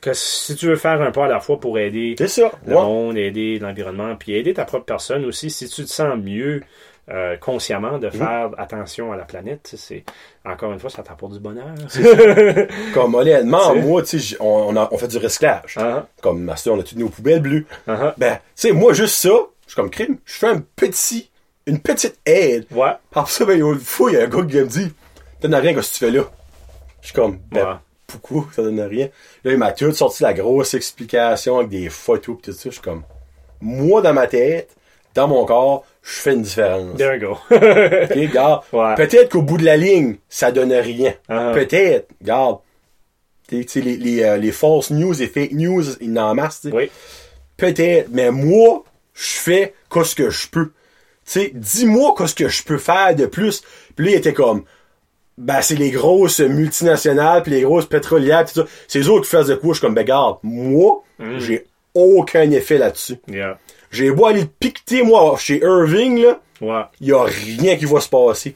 Que si tu veux faire un pas à la fois pour aider ça. le Ouais. monde, aider l'environnement, puis aider ta propre personne aussi, si tu te sens mieux euh, consciemment de faire attention à la planète, c'est encore une fois, ça t'apporte du bonheur. (laughs) Comme honnêtement, moi, tu sais, on, on, on fait du recyclage. Ah, Comme Master, on a toutes nos poubelles bleues. ah, ah. Ben, tu sais, moi, juste ça, je suis comme crime. Je fais un petit, une petite aide. Ouais. Par ça, ben, une fois, il y a un gars qui me dire, donne rien, qu'est-ce que tu fais là? Je suis comme, ben, Ouais. pourquoi? Ça donne rien? Là, il m'a tout sorti la grosse explication avec des photos pis tout ça. Je suis comme, moi, dans ma tête, dans mon corps, je fais une différence. There you go. Ok, garde. (laughs) Ouais. Peut-être qu'au bout de la ligne, ça donne rien. Ah. Peut-être, garde. Tu sais, les, les, euh, les false news et fake news, il y en masse, oui. Peut-être, mais moi, je fais qu'est-ce que je peux. Tu dis-moi qu'est-ce que je peux faire de plus. Puis là, il était comme, ben, c'est les grosses multinationales, puis les grosses pétrolières, pis tout ça. C'est eux autres qui fassent de quoi? Je suis comme, ben, garde, moi, Mm. j'ai aucun effet là-dessus. Yeah. J'ai beau aller le piqueter, moi, chez Irving, là, Ouais. il y a rien qui va se passer.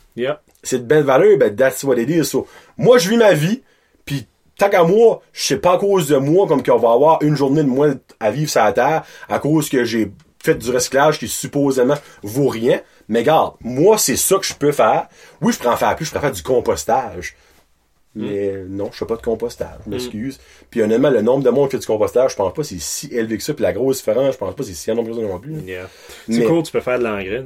C'est de belle valeur, ben, that's what it is. So, moi, je vis ma vie, puis tant qu'à moi, je sais pas à cause de moi, comme qu'on va avoir une journée de moins à vivre sur la terre, à cause que j'ai fait du recyclage qui supposément vaut rien. Mais garde, moi, c'est ça que je peux faire. Oui, je pourrais en faire plus, je pourrais faire du compostage. Mais non, je fais pas de compostage, je m'excuse. Puis honnêtement, le nombre de monde qui fait du compostage, je pense pas que c'est si élevé que ça. Puis la grosse différence, je pense pas que c'est si nombreux non plus. Yeah. C'est Mais- cool, tu peux faire de l'engrais.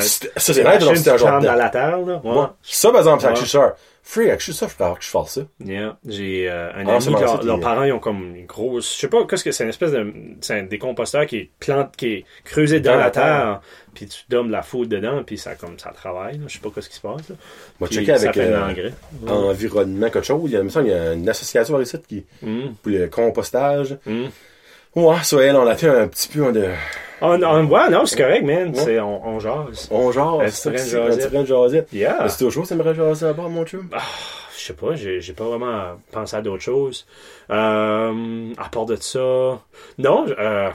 C'est- Ça, c'est vrai, c'était un genre de... dans la terre, là. Ouais. Ouais. Ça, par exemple, c'est Ouais. Free, avec Chusseur, je que je fasse ça. Yeah. J'ai euh, un Ah, ami, leur- ça, leurs parents, ils ont comme une grosse. Je sais pas, qu'est-ce que c'est une espèce de. C'est un décomposteur qui est plante, qui est creusé dans, Dans la la terre, puis tu donnes de la foudre dedans, puis ça, comme, ça travaille. là. Je sais pas qu'est-ce qui se passe. Là. Moi, Puis checker ça avec fait de euh, l'engrais. environnement, quelque chose. Il y a, il y a une association avec ça qui, Mm. pour le compostage. Mm. Ouais, ça, elle, on a fait un petit peu de. On, on- ouais, non, c'est correct, man. Ouais. C'est- On, on jase. On jase, c'est un de petit jasette. Yeah. C'est toujours ça, me jaser à bord, mon chum. Je sais pas, j'ai j'ai pas vraiment pensé à d'autres choses. Euh, à part de ça. Non, euh,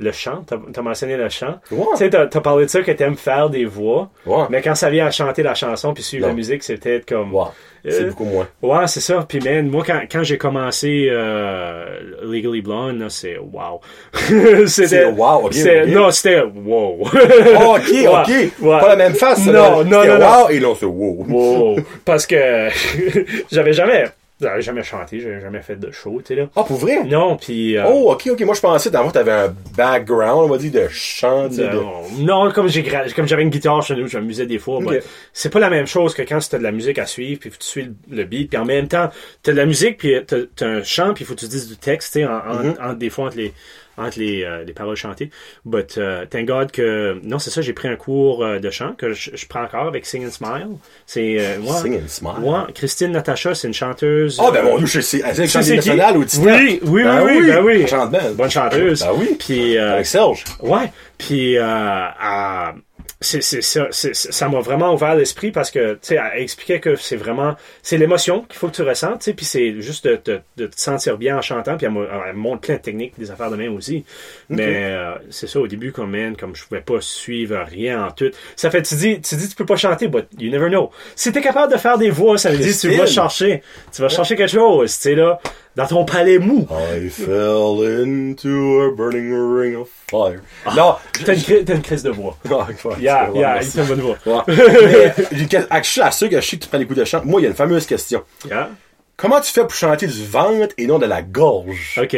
le chant, t'as as mentionné le chant. Ouais. Tu sais, t'as as parlé de ça que t'aimes faire des voix. Ouais. Mais quand ça vient à chanter la chanson puis suivre Non. la musique, c'est peut-être comme. Ouais. C'est Euh, beaucoup moins. Ouais, c'est ça. Puis man, moi quand, quand j'ai commencé euh, Legally Blonde, là, c'est wow. (laughs) c'était wow, ok. Non, c'était wow. Oh, (laughs) ok, Ouais, ok. Pas la même face, Non, là. non, non, non. wow, et non, c'est wow. wow. Parce que (laughs) j'avais jamais j'avais jamais chanté, j'avais jamais fait de show, tu sais là. Ah, pour vrai? Non, puis euh, Oh, ok, ok. Moi, je pensais, d'abord, t'avais un background, on va dire, de chant, tu sais, de- non, non, comme j'ai comme j'avais une guitare chez nous, je m'amusais des fois. Ok. but C'est pas la même chose que quand t'as de la musique à suivre, puis faut que tu suis le, le beat, puis en même temps t'as de la musique, puis t'as un chant, puis il faut que tu dises du texte, tu sais, en, en- Mhm. en- des fois entre les entre les, euh, les paroles chantées. But uh, thank God que non, c'est ça, j'ai pris un cours euh, de chant que je, je prends encore avec Sing and Smile. C'est euh, ouais, Sing and Smile? ouais, Christine Natacha, c'est une chanteuse. Ah, ben, euh, mon Dieu, sais chanteuse c'est qui? nationale au Titan. Oui, oui, Ben oui, oui, ben oui. Bien. Bonne chanteuse. Ben oui. Puis euh, Avec Serge. Ouais, puis euh, à- c'est, c'est, ça- c'est- c'est- ça m'a vraiment ouvert l'esprit parce que, tu sais, elle expliquait que c'est vraiment, c'est l'émotion qu'il faut que tu ressentes, tu sais, puis c'est juste de, te- de te sentir bien en chantant, puis elle, elle me montre plein de techniques, des affaires de même aussi. Mais euh, c'est ça, au début, comme, man, comme je pouvais pas suivre rien en tout. Ça fait, tu dis, tu dis, tu peux pas chanter, but you never know. Si t'es capable de faire des voix, ça veut dire tu vas chercher, tu vas chercher quelque chose, tu sais, là, dans ton palais mou. I fell into a burning ring of fire. Non, T'as une, cri- t'as une crise de voix. (laughs) Ah, Yeah, yeah, t'as une bonne voix. Ouais. (laughs) Mais, ah, je suis la seule que je sais que tu prends des coups de chant. Moi, il y a une fameuse question. Yeah. Comment tu fais pour chanter du ventre et non de la gorge? OK.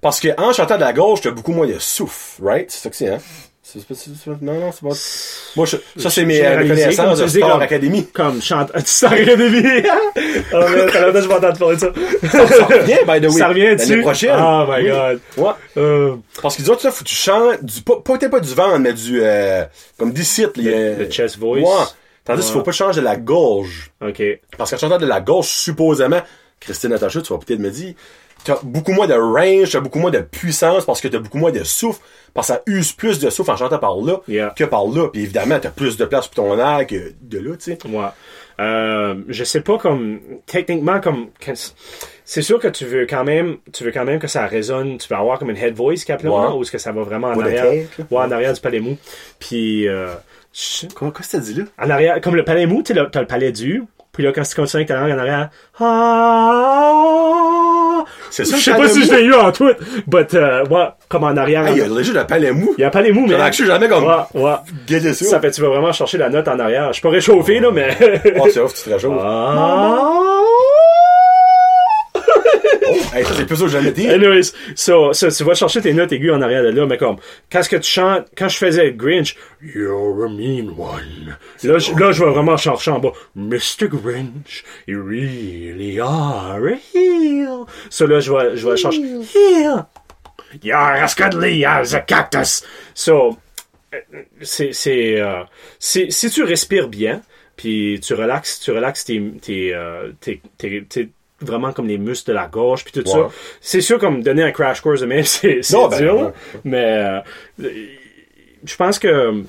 Parce que en chantant de la gorge, t'as beaucoup moins de souffle, right? C'est ça que c'est, hein? C'est pas- non, non, c'est pas. Moi, je- ça, c'est mes euh, connaissances de comme- Academy. Comme chante. Tu sens rien (laughs) de vie. Oh man, t'as longtemps que je m'entends parler de ça. Ça revient, by the way. Ça revient dessus. L'année prochaine. Oh my Oui. god. Ouais. Euh, Parce qu'ils disent, tu sais, faut que tu chantes du, pas, peut-être pas du ventre, mais du, euh, comme d'ici, là, il y a- le chest voice. Ouais. Tandis qu'il Ouais. faut pas changer de la gorge. OK. Parce qu'en chantant de la gorge, supposément, Christine Natacha, tu vas peut-être me dire, t'as beaucoup moins de range, t'as beaucoup moins de puissance parce que t'as beaucoup moins de souffle, parce que ça use plus de souffle en chantant par là Yeah. que par là. Puis évidemment, t'as plus de place pour ton air que de là, tu sais. Ouais. Euh, je sais pas comme techniquement comme c'est sûr que tu veux quand même tu veux quand même que ça résonne tu veux avoir comme une head voice Ouais. ou est-ce que ça va vraiment en arrière? ouais en arrière du palais mou puis euh, Comment, qu'est-ce que t'as dit là? en arrière comme le palais mou tu t'as le palais dur puis là quand tu continues avec ta langue en arrière ah, C'est je sais le pas si je l'ai eu en tout but euh, ouais comme en arrière il y a déjà le palais mou. il y a un palais mou mais actually jamais comme ouais ouais ça. ça fait tu vas vraiment chercher la note en arrière je suis pas réchauffé là mais Oh, c'est off, tu te réchauffes. Ah. Hey, ça, c'est plus ça que j'allais dire. Anyways, so, so, tu vas chercher tes notes aiguës en arrière de là, mais comme, quand ce que tu chantes, quand je faisais Grinch, You're a mean one. Là, je, là, je vais vraiment chercher en bas, Mr. Grinch, you really are a heel. So là, je vais, je vais chercher, heel. You're as cuddly as a cactus. So, c'est, c'est, euh, si, si tu respires bien, puis tu relaxes, tu relaxes tes, tes, euh, tes, tes- tes- vraiment comme les muscles de la gorge puis tout Ouais. ça. C'est sûr comme donner un crash course de même, (laughs) c'est, c'est ben, dur, mais euh, je pense que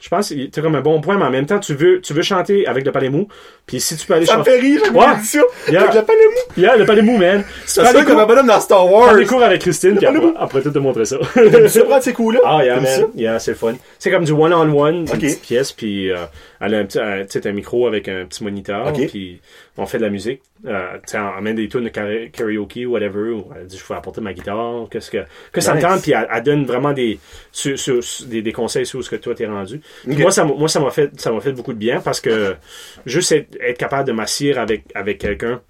je pense que t'as comme un bon point, mais en même temps, tu veux, tu veux chanter avec le palais mou, puis si tu peux aller Ça me chanter... fait rire, j'ai Ouais. Yeah. Avec le palais mou. Yeah, le palais mou, man. Tu Ça prends comme un bonhomme dans Star Wars. prends des cours avec Christine, puis après, après tout te montrer ça. Tu prendre ces coups-là? Ah, yeah, man. ça? Yeah, c'est le fun. C'est comme du one-on-one, une Ok. petite pièce, puis euh, elle a un petit, un, micro avec un petit moniteur, Ok. puis on fait de la musique. Euh, tu sais, on amène des tunes de kara- karaoke ou whatever, ou elle dit, je peux apporter ma guitare, qu'est-ce que, que ça me tente, puis elle, elle donne vraiment des, sur, sur- sur- des, des conseils sur ce que toi t'es rendu. Moi, ça, m'a- moi, ça m'a fait, ça m'a fait beaucoup de bien parce que juste être, être capable de m'assire avec, avec quelqu'un,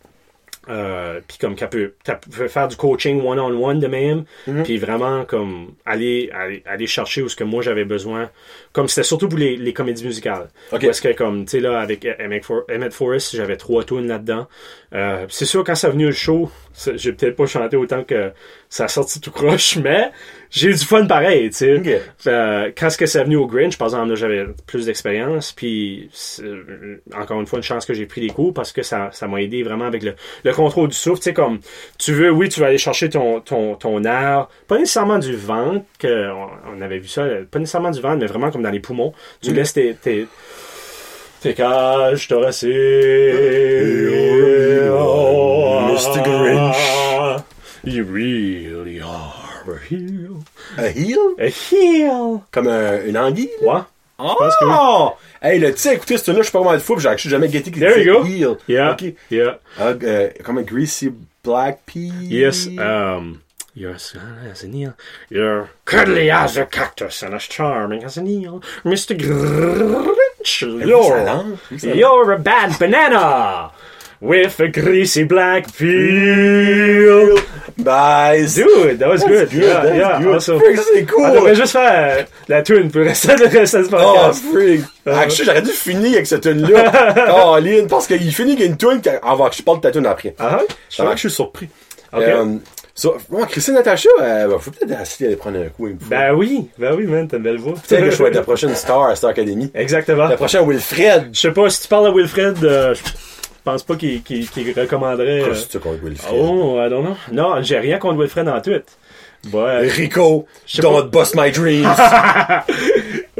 euh, puis comme qu'elle peut, qu'elle peut faire du coaching one-on-one de même, Mhm. puis vraiment comme aller, aller, aller chercher où ce que moi j'avais besoin. Comme c'était surtout pour les, les comédies musicales. Ok. Parce que comme, tu sais là, avec Emmett For- Emmett Forrest, j'avais trois tunes là-dedans. Euh, c'est sûr, quand ça venu le show, j'ai peut-être pas chanté autant que ça a sorti tout croche, (laughs) mais j'ai eu du fun pareil, tu sais. Ok. Euh, quand ce que c'est venu au Grinch, par exemple, là, j'avais plus d'expérience, puis euh, encore une fois, une chance que j'ai pris des cours parce que ça, ça m'a aidé vraiment avec le, le contrôle du souffle. Tu sais, comme, tu veux, oui, tu vas aller chercher ton, ton, ton air, pas nécessairement du ventre, que on, on avait vu ça, pas nécessairement du ventre, mais vraiment comme dans les poumons. Tu laisses tes, tes, tes cages thoraciques. Mr. Grinch. You really are a heel. Un heel? A heel. Comme un, une anguille? Ouais. Oh! que Hey, le, sais, écoutez, ce là je suis pas vraiment de fou, j'ai jamais guetté qu'il There you go. heel. Yeah. Ok. Yeah. Ah, euh, comme un greasy black pea. Yes. Um, you're as, as an eel. You're cuddly as a cactus and as charming as an eel. Mr. Grinch. You're... you're a bad banana with a greasy black peel. Bye. Dude, that was good. good, Yeah, that's yeah. good. Also, c'est cool. on devrait juste faire la tune pour rester le reste du Oh, podcast. freak! Actually, j'aurais dû finir avec cette tune-là. (laughs) Caroline, parce qu'il finit avec une tune avant que je parle de ta tune après. Ah, Ça m'a- je suis surpris. Ok. Euh, so, Christine Natacha, euh, faut peut-être essayer d'aller prendre un coup une fois. Ben oui, ben oui, man, t'as une belle voix. tu sais que je vais être la prochaine star à Star Academy. Exactement. La prochaine Wilfred. Je sais pas, si tu parles à Wilfred, euh, je pense pas qu'il recommanderait. euh, Qu'est-ce que tu contre Wilfred? Oh, I don't know. Non, j'ai rien contre Wilfred en tout. Ouais. Rico, don't pas. bust my dreams. (laughs)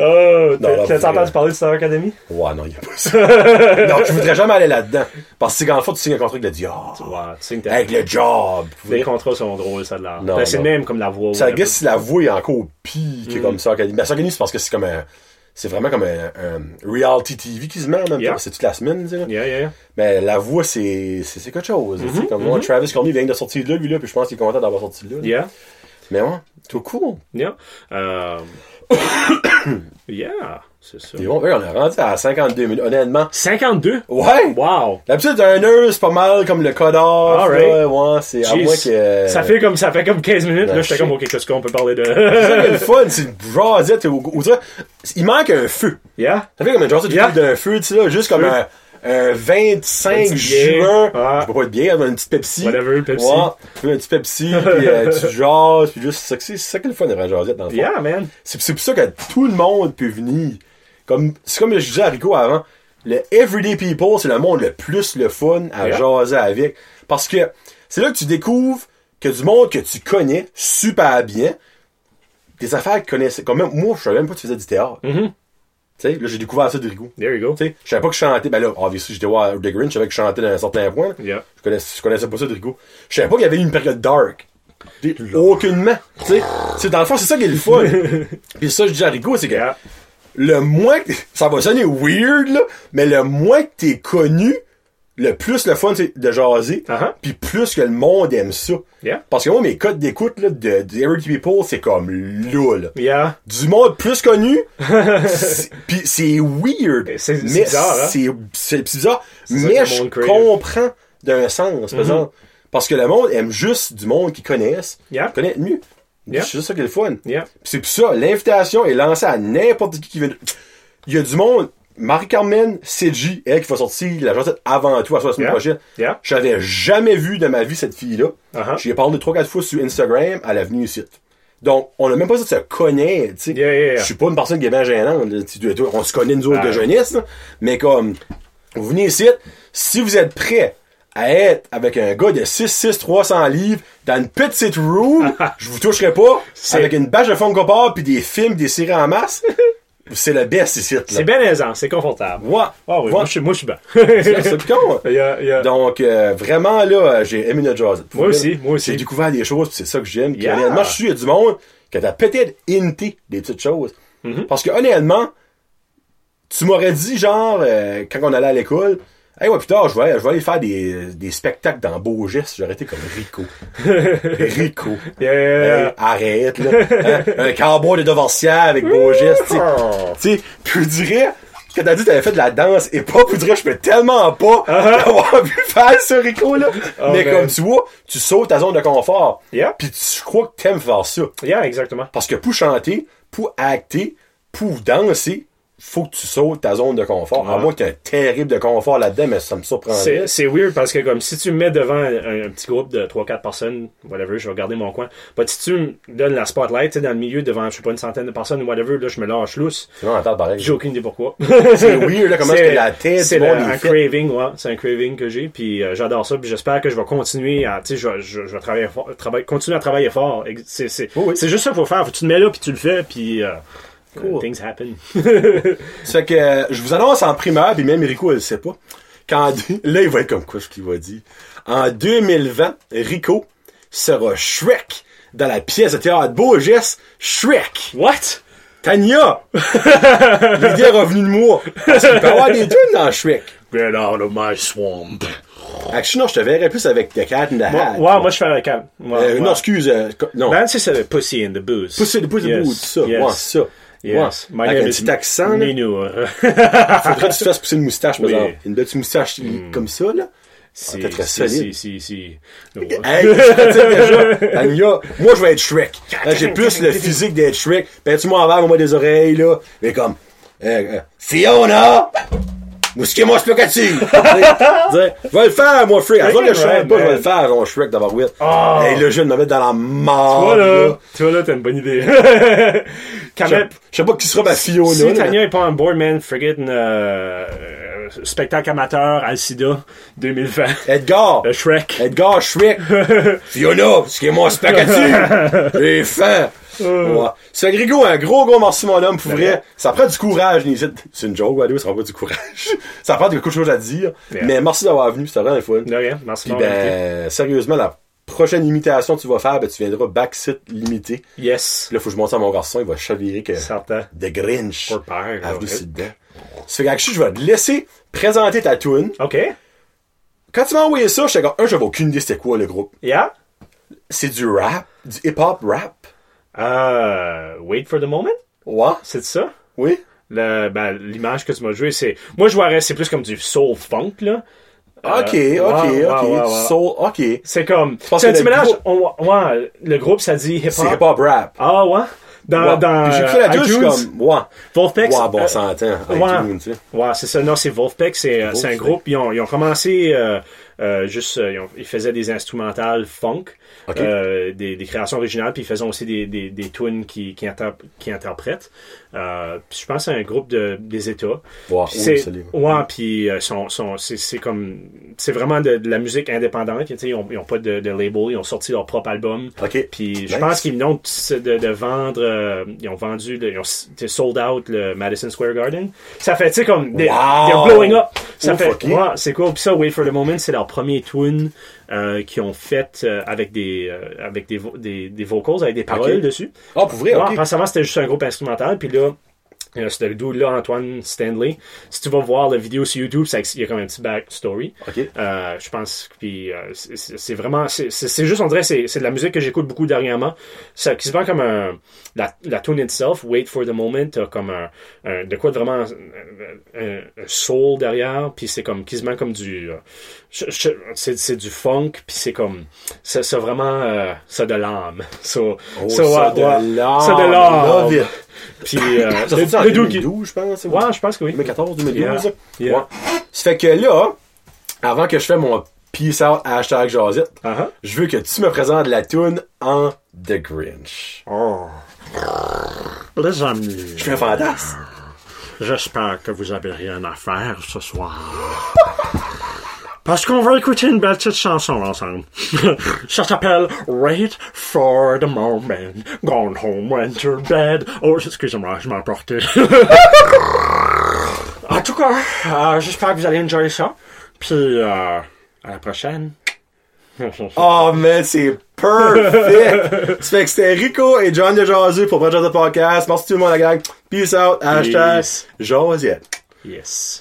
Oh, t'as entendu parler de Star Academy? ouais, non, il y a pas ça. (laughs) non, je voudrais jamais aller là-dedans. Parce que c'est quand la fois tu signes un contrat avec le diable. Ouais, tu t'as- Avec le job. les contrats sont drôles, ça de. Non, Ben, c'est le même comme la voix. Ça, guess si la voix est encore pire Mm. que comme ça Academy. Ben, Star Academy, c'est parce que c'est comme un, c'est vraiment comme un, un reality TV qui se met en même Yeah. temps. C'est toute la semaine, tu sais. Yeah, yeah. Mais la voix, c'est, c'est, quelque chose. sais. Comme moi, Travis Cormier vient de sortir de là, lui, là, puis je pense qu'il est content d'avoir sorti de là. Mm-hmm. Mais ouais, tout cool. yeah. Euh... (coughs) yeah, c'est ça. Et bon, ouais, on est rendu à 52 minutes, honnêtement. 52? Ouais! Wow! D'habitude, un heure, c'est pas mal comme le cut-off. Alright. là, Ouais, c'est à moins que... Ça fait comme ça fait comme 15 minutes. Ben, là, j'étais comme, ok, qu'est-ce qu'on peut parler C'est ça de. le (laughs) fun, c'est une ou- Il manque un feu. yeah? Ça fait comme une jasette Yeah. d'un feu, tu sais, là, juste comme Feu. un, un 25 Un petit juin. Ouais. Je peux pas être bien, une petite Pepsi. Whatever, Pepsi. Ouais, un petit Pepsi, puis euh, (laughs) tu jases, puis juste, c'est ça que c'est ça qui est le fun de la jasette, dans le fond. Yeah, man. C'est pour ça que tout le monde peut venir. Comme, c'est comme je disais à Rico avant, le everyday people, c'est le monde le plus le fun à Yeah. jaser avec. Parce que c'est là que tu découvres que du monde que tu connais super bien, des affaires que connaissais. Comme même, moi, je savais même pas que tu faisais du théâtre. Mhm. Tu sais, là, j'ai découvert ça de Rigaud. There you go. Tu sais, je savais pas que je chantais. Ben là, obviously, j'étais voir The Grinch, je savais que je chantais d'un certain point. Yeah. Je connaissais, je connaissais pas ça de Rigaud. Je savais pas qu'il y avait eu une période dark. Aucunement. Tu sais, C'est dans le fond, c'est ça qui est le fun. (laughs) Puis ça, je dis à Rigaud, c'est que Yeah. Le moins que, ça va sonner weird, là, mais le moins que t'es connu, le plus le fun, c'est de jaser. Uh-huh. Puis plus que le monde aime ça. Yeah. Parce que moi, mes codes d'écoute, là, de, de Everyday People, c'est comme. Yeah. Du monde plus connu, (laughs) c'est- pis c'est weird. C'est- bizarre, hein? C'est bizarre. Mais je comprends d'un sens, Mhm. exemple. Parce que le monde aime juste du monde qu'ils connaissent. Yeah. Mieux. C'est ça qui est le fun. C'est pour ça, l'invitation est lancée à n'importe qui qui veut. Il y a du monde. Marie-Carmen CG, elle qui va sortir la chanson avant tout à la semaine Yeah. prochaine. Yeah. J'avais jamais vu de ma vie cette fille-là. Uh-huh. J'y ai parlé 3-4 fois sur Instagram, elle est venue ici. Donc, on a même pas dit de se connaître, tu sais. Yeah, yeah, yeah. Je suis pas une personne qui est bien gênante, là. On se connaît nous autres Ah. de jeunesse, là. Mais comme, vous venez ici, si vous êtes prêts à être avec un gars de 6, 6, 300 livres dans une petite room, (laughs) je vous toucherai pas, avec une bâche de Funko Pop puis des films, des séries en masse, (laughs) c'est le best ici. C'est bien aisant, c'est confortable. Ouais. Ah oui, Ouais. moi je suis moi, bien. C'est con. (laughs) Yeah, yeah. Donc, euh, vraiment, là, j'ai aimé notre jazz. Moi aussi, moi aussi. J'ai découvert des choses, c'est ça que j'aime. Yeah. honnêtement, je suis du monde qui a peut-être hinté des petites choses. Mm-hmm. Parce que, honnêtement, tu m'aurais dit, genre, euh, quand on allait à l'école, Hey, ouais, plus tard, je vais, je vais aller faire des, des spectacles dans Beaugis. J'aurais été comme Rico. (laughs) Rico. Yeah, yeah, yeah. Hey, arrête, là. Hein? Un cowboy de Devorcière avec Beaugis, tu sais. Tu sais, puis je dirais, quand t'as dit que t'avais fait de la danse et pas, je dirais, je peux tellement pas (laughs) avoir vu faire ça, Rico, là. Oh, Mais man. comme tu vois, tu sautes ta zone de confort. Yeah. Puis tu crois que t'aimes faire ça. Yeah, exactement. Parce que pour chanter, pour acter, pour danser, faut que tu sautes ta zone de confort. À Ouais. moins que terrible de confort là-dedans, mais ça me surprendrait. C'est, weird parce que comme si tu me mets devant un, un petit groupe de 3-4 personnes, whatever, je vais garder mon coin. But si tu me donnes la spotlight, tu sais, dans le milieu devant, je sais pas, une centaine de personnes, whatever, là, je me lâche lousse. Tête pareil. J'ai aucune idée pourquoi. (laughs) C'est weird, là, comment est-ce que la tête c'est est un craving, ouais. C'est un craving que j'ai, puis euh, j'adore ça, puis j'espère que je vais continuer à, tu sais, je, vais- je, je vais travailler fort, continuer à travailler fort. C'est, Oui, oui. juste ça qu'il faut faire. Faut que tu te mets là, puis tu le fais, puis euh, Cool. things happen. (laughs) C'est que euh, je vous annonce en primaire, puis même Rico, elle le sait pas. Quand, (laughs) là, il va être comme quoi ce qu'il va dire. En 2020, Rico sera Shrek dans la pièce de théâtre Beaugès, Shrek. What? Tania! (laughs) L'idée est revenue de moi. Parce qu'il peut y avoir des tunes dans Shrek. Get out of my swamp. Actually, non, je te verrais plus avec The Cat in the Moi, Hat. ouais, moi, je fais avec elle. Ouais, Euh, ouais. Non, excuse, euh, non. Ben, c'est ça, le Pussy in the Booze. Pussy, pussy, Yes, bout, ça. yes. Ouais, ça. Yes. Ouais. My Avec name un is petit accent, là. Minou. Faudrait que tu te fasses pousser une moustache, par Oui. Hmm. exemple. Une belle petite moustache comme ça, là. Si, t'es très solide. Si, si, si. Hey, je déjà. (laughs) Moi, je vais être Shrek. Là, J'ai plus le physique d'être Shrek. Peins-tu-moi en verre, moi, des oreilles, là. Mais comme, euh, euh, Fiona! Mousquez-moi spaghetti! (laughs) Dire, Je vais le faire, moi, Shrek. Avant que je pas, je vais le faire, mon Shrek d'avoir huit. Oh. Hey, le jeune me met dans la mort, Toi, là. là, toi, là, t'as une bonne idée. (laughs) Je je sais pas qui sera ma Fiona, si. Tania est pas un board, man, friggin' euh, euh, spectacle amateur, Alcida, 2020. Edgar! Le Shrek. Edgar Shrek. (laughs) Fiona, mousquez-moi spaghetti! J'ai faim! Ouais. C'est un gros, gros merci, mon homme, pour vrai. Ça prend du courage, Nézit. C'est une joke, Waldo, ça prend pas du courage. (laughs) ça prend quelque chose à dire. Yeah. Mais merci d'avoir venu, c'était vraiment fun. De rien, merci Puis de ben, sérieusement, la prochaine imitation que tu vas faire, ben, tu viendras backseat limité. Yes. Là, faut que je monte à mon garçon, il va chavirer que Certain. The Grinch Pour père, ouais. ici dedans. Ça fait que, je vais te laisser présenter ta tune. OK. Quand tu m'as envoyé ça, j'étais comme, un, j'avais aucune idée c'était quoi le groupe. Yeah. C'est du rap, du hip-hop rap. Euh, wait for the moment? Ouais, C'est ça? oui. Le, ben, l'image que tu m'as jouée, c'est. Moi, je vois, c'est plus comme du soul funk, là. Euh, Ok, ok, ouais, ok. ouais, ouais, ouais. Soul, ok. C'est comme. C'est un petit mélange. groupe- on- ouais, le groupe, ça dit C'est hip-hop. hip-hop rap. Ah, ouais? Dans, dans J'ai écouté la euh, iTunes, comme, ouais. Wolfpack. Ouais, bon, euh, on s'entend. ouais. Ouais, c'est ça. Non, c'est Wolfpack. C'est, euh, c'est un groupe. Ils ont, ils ont commencé euh, euh, juste, euh, ils, ont- ils faisaient des instrumentales funk, Euh, des, des créations originales, puis ils faisaient aussi des, des, des tunes qui, qui, interp- qui interprètent. Euh, je pense c'est un groupe de, des États. Wow, Puis c'est, ouais, puis euh, sont, sont, c'est, comme, c'est vraiment de, de la musique indépendante. Ils ont, ils ont pas de, de label, ils ont sorti leur propre album. Ok. Puis je pense qu'ils venons de, de, vendre, euh, ils ont vendu, ils ont sold out le Madison Square Garden. Ça fait, tu sais, comme, des, Wow! they're blowing up. Ça Ouf, fait, ok. ouais, c'est cool. Puis ça, Wait for the Moment, c'est leur premier tune euh, qu'ils ont fait euh, avec des, euh, avec des, vo- des, des vocals, avec des paroles dessus. Ah, pour vrai, Ouais, ok. parce qu'avant, c'était juste un groupe instrumental. Puis là, euh, c'était le dude là, Antoine Stanley. Si tu vas voir la vidéo sur YouTube, c'est- il y a comme un petit backstory. Ok. Euh, je pense puis euh, c'est- c'est c'est vraiment c'est c'est- c'est juste on dirait c'est c'est de la musique que j'écoute beaucoup dernièrement ça qui se vend comme un la, la tune itself Wait for the Moment comme un, un- de quoi de vraiment un, un- soul derrière puis c'est comme quasiment comme du euh, c'est c'est du funk puis c'est comme ça ça vraiment euh, ça de l'âme so, Oh, so, ça de l'âme. ça de l'âme. Puis euh, (laughs) Ça le- sorti en le dude qui- 2012, je pense. ouais je pense que oui 2014, 2012. Yeah. Yeah. Ouais. Ça fait que là, avant que je fais mon peace out hashtag Josette, Uh-huh. je veux que tu me présentes la tune en The Grinch. Oh. Les amis, Je fais un fantasme. j'espère que vous avez rien à faire ce soir. (laughs) Parce qu'on va écouter une belle petite chanson ensemble. (laughs) Ça s'appelle Wait for the Moment. Gone home, went to bed. Oh, excusez-moi, je m'ai emporté. (laughs) en tout cas, euh, j'espère que vous allez enjoyer ça. Puis, euh, à la prochaine. Oh, (laughs) man, c'est perfect! fait que c'était Rico et John de Jazu pour Project de Podcast. Merci tout le monde, la gang. Peace out, hashtag Peace. Josette. yes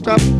into